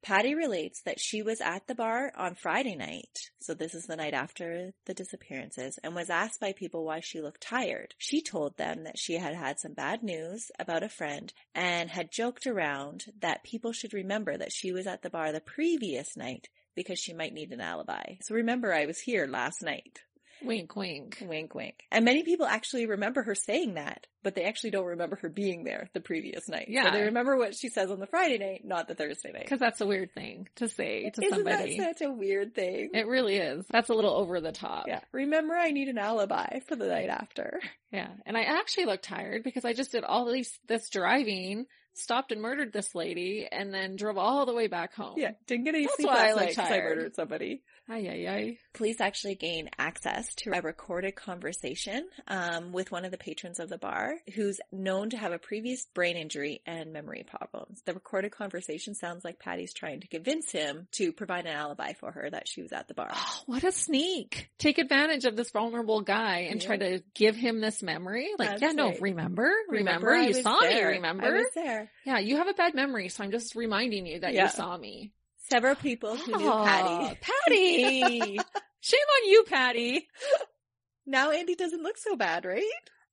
Patty relates that she was at the bar on Friday night, so this is the night after the disappearances, and was asked by people why she looked tired. She told them that she had had some bad news about a friend and had joked around that people should remember that she was at the bar the previous night because she might need an alibi. So remember I was here last night. Wink, wink. Wink, wink. And many people actually remember her saying that, but they actually don't remember her being there the previous night. Yeah. So they remember what she says on the Friday night, not the Thursday night. Because that's a weird thing to say to Isn't somebody. that such a weird thing? It really is. That's a little over the top. yeah. Remember I need an alibi for the night after. Yeah. And I actually look tired because I just did all these, this driving, stopped and murdered this lady, and then drove all the way back home. Yeah. Didn't get any That's sleep last night 'cause I murdered somebody. Ay, ay, ay. Police actually gain access to a recorded conversation um, with one of the patrons of the bar who's known to have a previous brain injury and memory problems. The recorded conversation sounds like Patty's trying to convince him to provide an alibi for her that she was at the bar. Oh, what a sneak. Take advantage of this vulnerable guy and Yeah. try to give him this memory. Like, That's yeah, no, right. remember? Remember? I You saw me, there. remember? I was there. Yeah, you have a bad memory, so I'm just reminding you that Yeah. you saw me. Several people who knew Patty. Patty! Shame on you, Patty. Now Andy doesn't look so bad, right?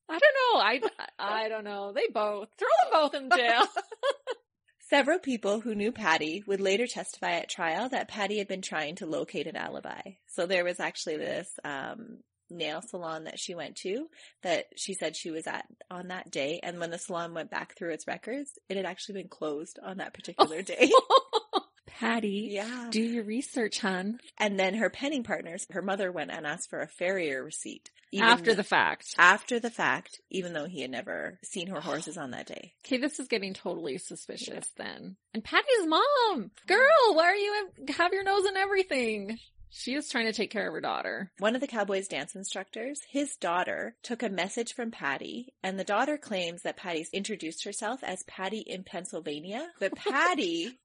I don't know. I, I don't know. They both. Throw them both in jail. Several people who knew Patty would later testify at trial that Patty had been trying to locate an alibi. So there was actually this um, nail salon that she went to that she said she was at on that day. And when the salon went back through its records, it had actually been closed on that particular day. Patty, yeah. do your research, hun. And then her penning partners, her mother went and asked for a farrier receipt. even After the fact. after the fact, even though he had never seen her horses on that day. Okay, this is getting totally suspicious then. And Patty's mom! Girl, why are you have your nose in everything? She is trying to take care of her daughter. One of the Cowboys dance instructors, his daughter, took a message from Patty, and the daughter claims that Patty's introduced herself as Patty in Pennsylvania, but Patty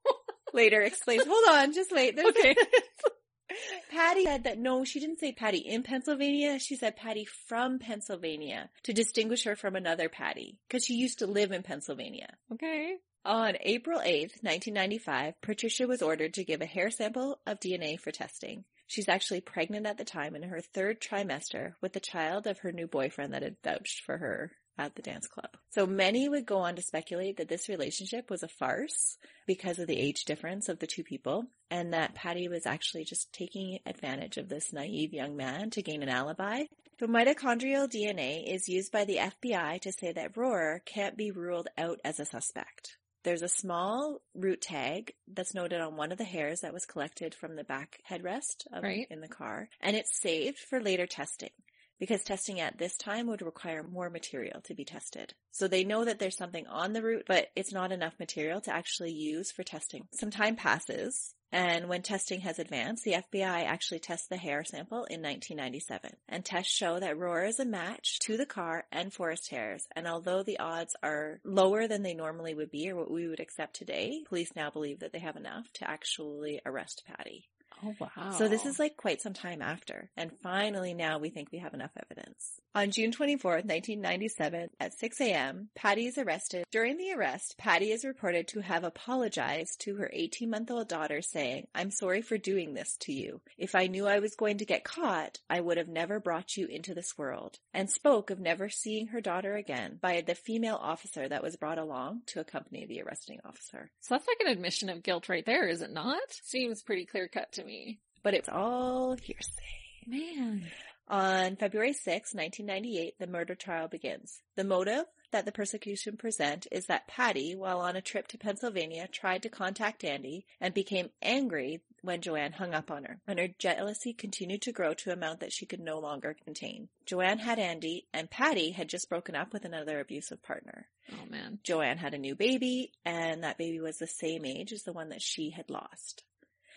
later explains, hold on, just wait. There's Okay. Patty said that no, she didn't say Patty in Pennsylvania. She said Patty from Pennsylvania to distinguish her from another Patty because she used to live in Pennsylvania. Okay. On April 8th, 1995, Patricia was ordered to give a hair sample of DNA for testing. She's actually pregnant at the time in her third trimester with the child of her new boyfriend that had vouched for her at the dance club. So many would go on to speculate that this relationship was a farce because of the age difference of the two people and that Patty was actually just taking advantage of this naive young man to gain an alibi. So mitochondrial DNA is used by the FBI to say that Rorrer can't be ruled out as a suspect. There's a small root tag that's noted on one of the hairs that was collected from the back headrest of, Right. in the car, and it's saved for later testing because testing at this time would require more material to be tested. So they know that there's something on the root, but it's not enough material to actually use for testing. Some time passes, and when testing has advanced, the FBI actually tests the hair sample in 1997. And tests show that Roar is a match to the car and forest hairs. And although the odds are lower than they normally would be or what we would accept today, police now believe that they have enough to actually arrest Patty. Oh wow. So this is like quite some time after. And finally now we think we have enough evidence. On June 24th, 1997 at 6 a.m., Patty is arrested. During the arrest, Patty is reported to have apologized to her 18 month old daughter saying, I'm sorry for doing this to you. If I knew I was going to get caught, I would have never brought you into this world. And spoke of never seeing her daughter again by the female officer that was brought along to accompany the arresting officer. So that's like an admission of guilt right there, is it not? Seems pretty clear cut to me. But it's all hearsay. Man. On February 6, 1998, the murder trial begins. The motive that the prosecution present is that Patty, while on a trip to Pennsylvania, tried to contact Andy and became angry when Joanne hung up on her, and her jealousy continued to grow to an amount that she could no longer contain. Joanne had Andy, and Patty had just broken up with another abusive partner. Oh man. Joanne had a new baby, and that baby was the same age as the one that she had lost.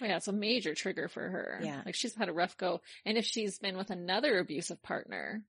Oh, yeah, it's a major trigger for her. Yeah. Like she's had a rough go. And if she's been with another abusive partner,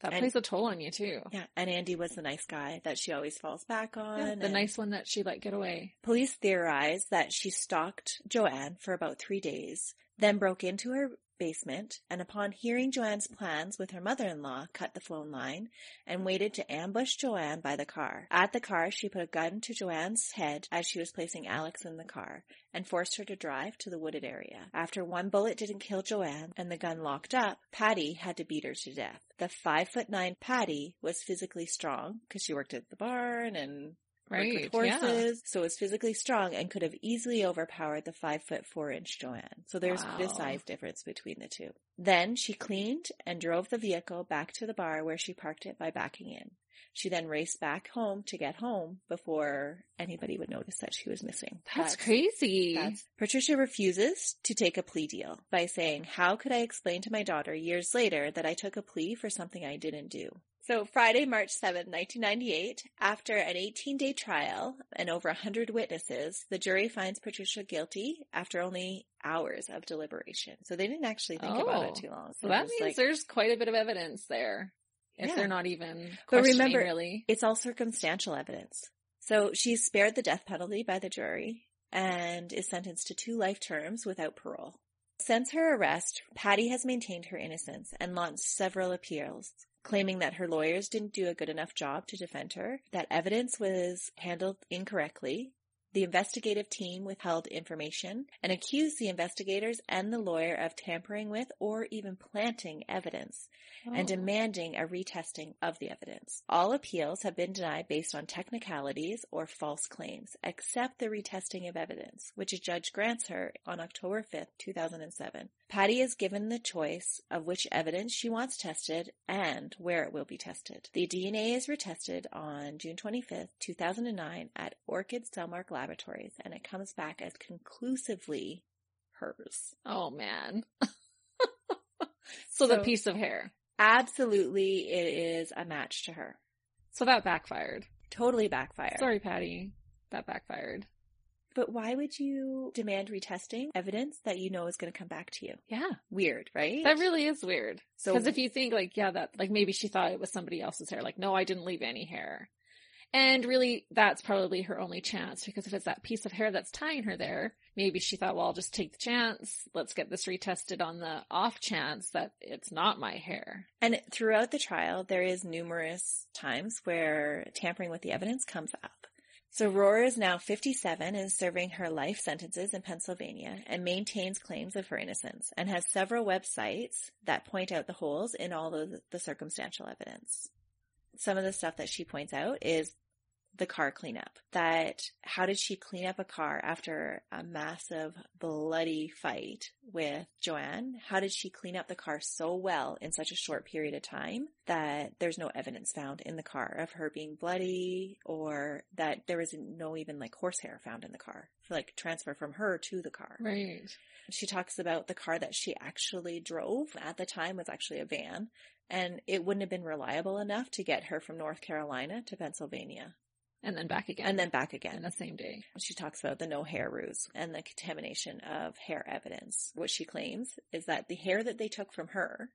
that And- plays a toll on you too. Yeah, and Andy was the nice guy that she always falls back on. Yeah, the nice one that she let get away. Police theorize that she stalked Joanne for about three days, then broke into her basement, and upon hearing Joanne's plans with her mother-in-law, cut the phone line and waited to ambush Joanne by the car. At the car, she put a gun to Joanne's head as she was placing Alex in the car and forced her to drive to the wooded area. After one bullet didn't kill Joanne and the gun locked up, Patty had to beat her to death. The five foot nine Patty was physically strong because she worked at the barn and Right. with Yeah. horses, so was physically strong and could have easily overpowered the five foot four inch Joanne. So there's Wow. the size difference between the two. Then she cleaned and drove the vehicle back to the bar where she parked it by backing in. She then raced back home to get home before anybody would notice that she was missing. That's, crazy. That's- Patricia refuses to take a plea deal by saying, How could I explain to my daughter years later that I took a plea for something I didn't do? So Friday, March 7, 1998, after an 18 day trial and over 100 witnesses, the jury finds Patricia guilty after only hours of deliberation. So they didn't actually think about Oh. it too long. so that means like- there's quite a bit of evidence there. If Yeah. they're not even But remember- really. It's all circumstantial evidence. So she's spared the death penalty by the jury and is sentenced to two life terms without parole. Since her arrest, Patty has maintained her innocence and launched several appeals, claiming that her lawyers didn't do a good enough job to defend her, that evidence was handled incorrectly, the investigative team withheld information, and accused the investigators and the lawyer of tampering with or even planting evidence and Oh. demanding a retesting of the evidence. All appeals have been denied based on technicalities or false claims, except the retesting of evidence, which a judge grants her on October 5th, 2007. Patty is given the choice of which evidence she wants tested and where it will be tested. The DNA is retested on June 25th, 2009 at Orchid Cellmark Laboratories, and it comes back as conclusively hers. Oh man. so, the piece of hair. Absolutely, it is a match to her. So that backfired. Totally backfired. Sorry, Patty. That backfired. But why would you demand retesting evidence that you know is going to come back to you? Yeah. Weird, right? That really is weird. so Because if you think like, yeah, that like maybe she thought it was somebody else's hair. Like, no, I didn't leave any hair. And really, that's probably her only chance because if it's that piece of hair that's tying her there, maybe she thought, well, I'll just take the chance. Let's get this retested on the off chance that it's not my hair. and throughout the trial, there is numerous times where tampering with the evidence comes up. So Roar is now 57 and is serving her life sentences in Pennsylvania and maintains claims of her innocence and has several websites that point out the holes in all the circumstantial evidence. Some of the stuff that she points out is the car cleanup. That how did she clean up a car after a massive bloody fight with Joanne? How did she clean up the car so well in such a short period of time that there's no evidence found in the car of her being bloody or that there was no even like horsehair found in the car? Like transfer from her to the car. Right. She talks about the car that she actually drove at the time was actually a van and it wouldn't have been reliable enough to get her from North Carolina to Pennsylvania And then back again. and then back in again. the same day. She talks about the no hair ruse and the contamination of hair evidence. What she claims is that the hair that they took from her,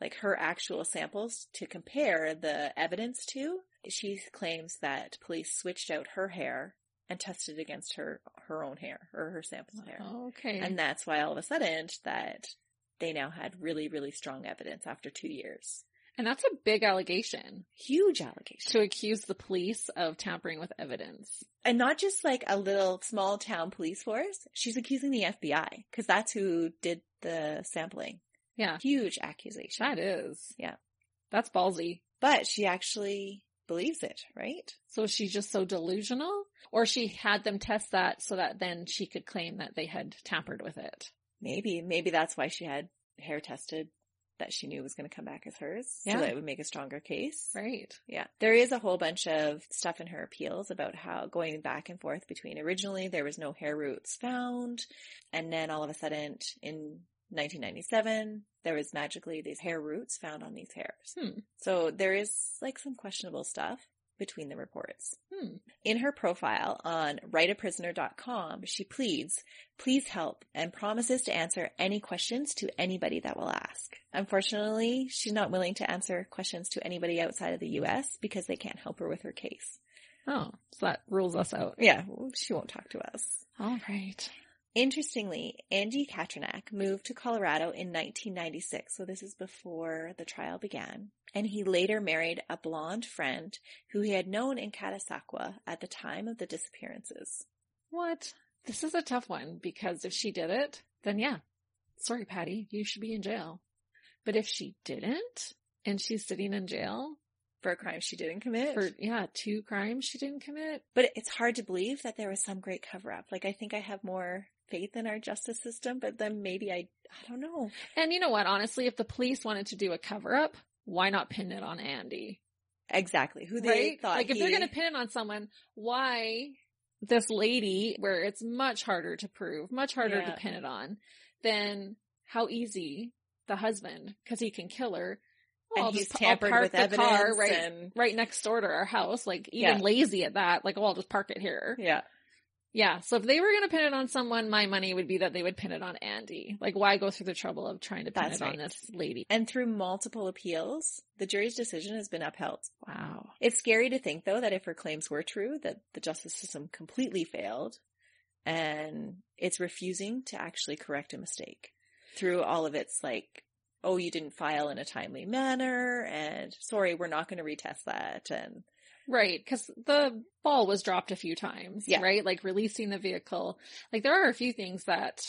like her actual samples to compare the evidence to, she claims that police switched out her hair and tested against her her own hair or her sample of hair. Okay. And that's why all of a sudden that they now had really, really strong evidence after two years. And that's a big allegation Huge allegation. to accuse the police of tampering with evidence. And not just like a little small town police force. She's accusing the FBI because that's who did the sampling. Yeah, Huge accusation. that is. Yeah. That's ballsy. But she actually believes it, right? So she's just so delusional? Or she had them test that so that then she could claim that they had tampered with it. Maybe, maybe that's why she had hair tested that she knew was going to come back as hers. Yeah. So that it would make a stronger case. Right. Yeah. There is a whole bunch of stuff in her appeals about how going back and forth between originally there was no hair roots found. And then all of a sudden in 1997, there was magically these hair roots found on these hairs. Hmm. So there is like some questionable stuff between the reports. Hmm. In her profile on writeaprisoner.com, she pleads, please help and promises to answer any questions to anybody that will ask. Unfortunately, she's not willing to answer questions to anybody outside of the US because they can't help her with her case. Oh, so that rules us out. Yeah, she won't talk to us. All right. Interestingly, Andy Katrinak moved to Colorado in 1996, so this is before the trial began, and he later married a blonde friend who he had known in Catasauqua at the time of the disappearances. What? This is a tough one because if she did it, then yeah. Sorry, Patty, you should be in jail. But if she didn't, and she's sitting in jail For a crime she didn't commit. for, yeah, two crimes she didn't commit. but it's hard to believe that there was some great cover up. Like, I think I have more faith in our justice system, but then maybe I, I don't know. And you know what? Honestly, if the police wanted to do a cover up, why not pin it on Andy? Exactly. Who they right? thought like if they're going to pin it on someone, why this lady where it's much harder to prove, much harder Yeah. to pin it on than how easy the husband, cause he can kill her. and I'll he's just- I'll tampered park with the evidence car right, and right next door to our house. Like even Yeah. lazy at that. Like, oh, I'll just park it here. yeah. Yeah. So if they were going to pin it on someone, my money would be that they would pin it on Andy. Like why go through the trouble of trying to pin That's it on this lady? And through multiple appeals, the jury's decision has been upheld. Wow. It's scary to think though that if her claims were true, that the justice system completely failed and it's refusing to actually correct a mistake through all of its like, oh, you didn't file in a timely manner and sorry, we're not going to retest that. And Right, because the ball was dropped a few times, Yeah. right? Like releasing the vehicle. Like there are a few things that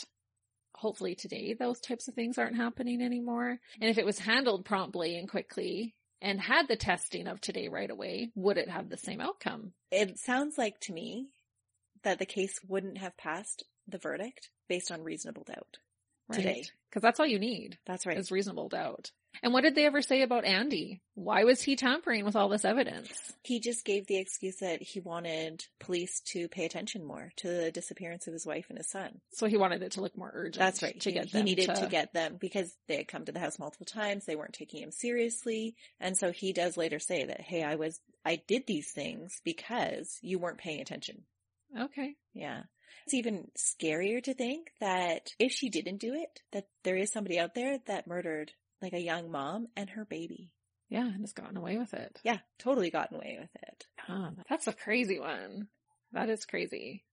hopefully today those types of things aren't happening anymore. And if it was handled promptly and quickly and had the testing of today right away, would it have the same outcome? it sounds like to me that the case wouldn't have passed the verdict based on reasonable doubt. Today. Because that's all you need That's right. is reasonable doubt. And what did they ever say about Andy? Why was he tampering with all this evidence? He just gave the excuse that he wanted police to pay attention more to the disappearance of his wife and his son. So he wanted it to look more urgent. That's right. To he, get he needed to... get them because they had come to the house multiple times. They weren't taking him seriously. And so he does later say that, Hey, I was, I did these things because you weren't paying attention. Okay. Yeah. It's even scarier to think that if she didn't do it, that there is somebody out there that murdered like a young mom and her baby. Yeah, and has gotten away with it. Yeah, totally gotten away with it. Huh, that's a crazy one. That is crazy.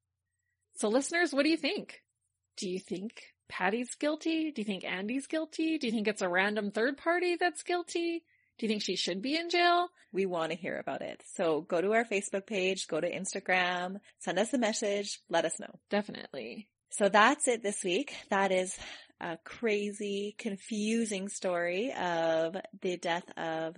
So listeners, what do you think? Do you think Patty's guilty? Do you think Andy's guilty? Do you think it's a random third party that's guilty? Do you think she should be in jail? We want to hear about it. So go to our Facebook page, go to Instagram, send us a message, let us know. Definitely. So that's it this week. That is a crazy, confusing story of the death of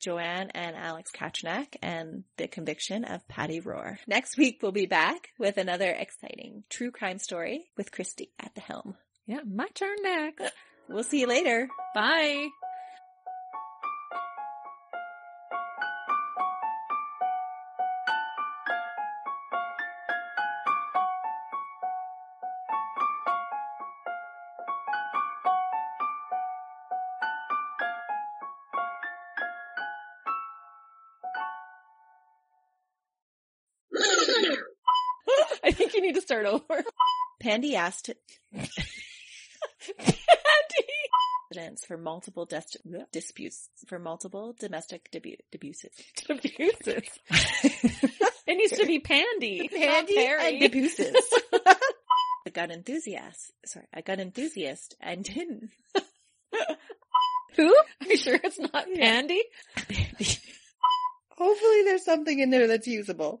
Joanne and Alex Katrinak and the conviction of Patty Rohr. Next week we'll be back with another exciting true crime story with Christy at the helm. Yeah, my turn next. We'll see you later. Bye. Start over. Pandy asked Patty! evidence for multiple disputes, for multiple domestic debu- abuses. Abuses. It needs to be Pandy. Pandy and abuses. a gun enthusiast, sorry, a gun enthusiast and didn't. Who? Are you sure it's not. Pandy? Hopefully there's something in there that's usable.